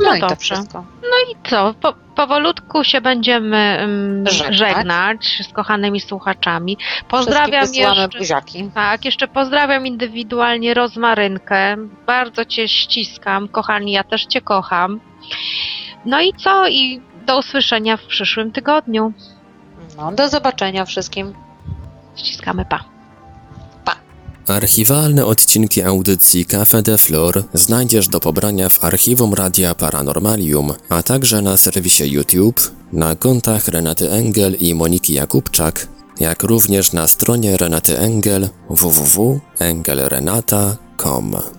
No, No dobrze. wszystko. I co? Po, powolutku się będziemy um, Żegnać. żegnać z kochanymi słuchaczami. Pozdrawiam jeszcze. buziaki. Tak, jeszcze pozdrawiam indywidualnie Rozmarynkę. Bardzo Cię ściskam, kochani, ja też Cię kocham. No i co? I do usłyszenia w przyszłym tygodniu. No, do zobaczenia wszystkim. Ściskamy pa. Archiwalne odcinki audycji Cafe de Flor znajdziesz do pobrania w archiwum Radia Paranormalium, a także na serwisie YouTube, na kontach Renaty Engel i Moniki Jakubczak, jak również na stronie Renaty Engel www.engelrenata.com.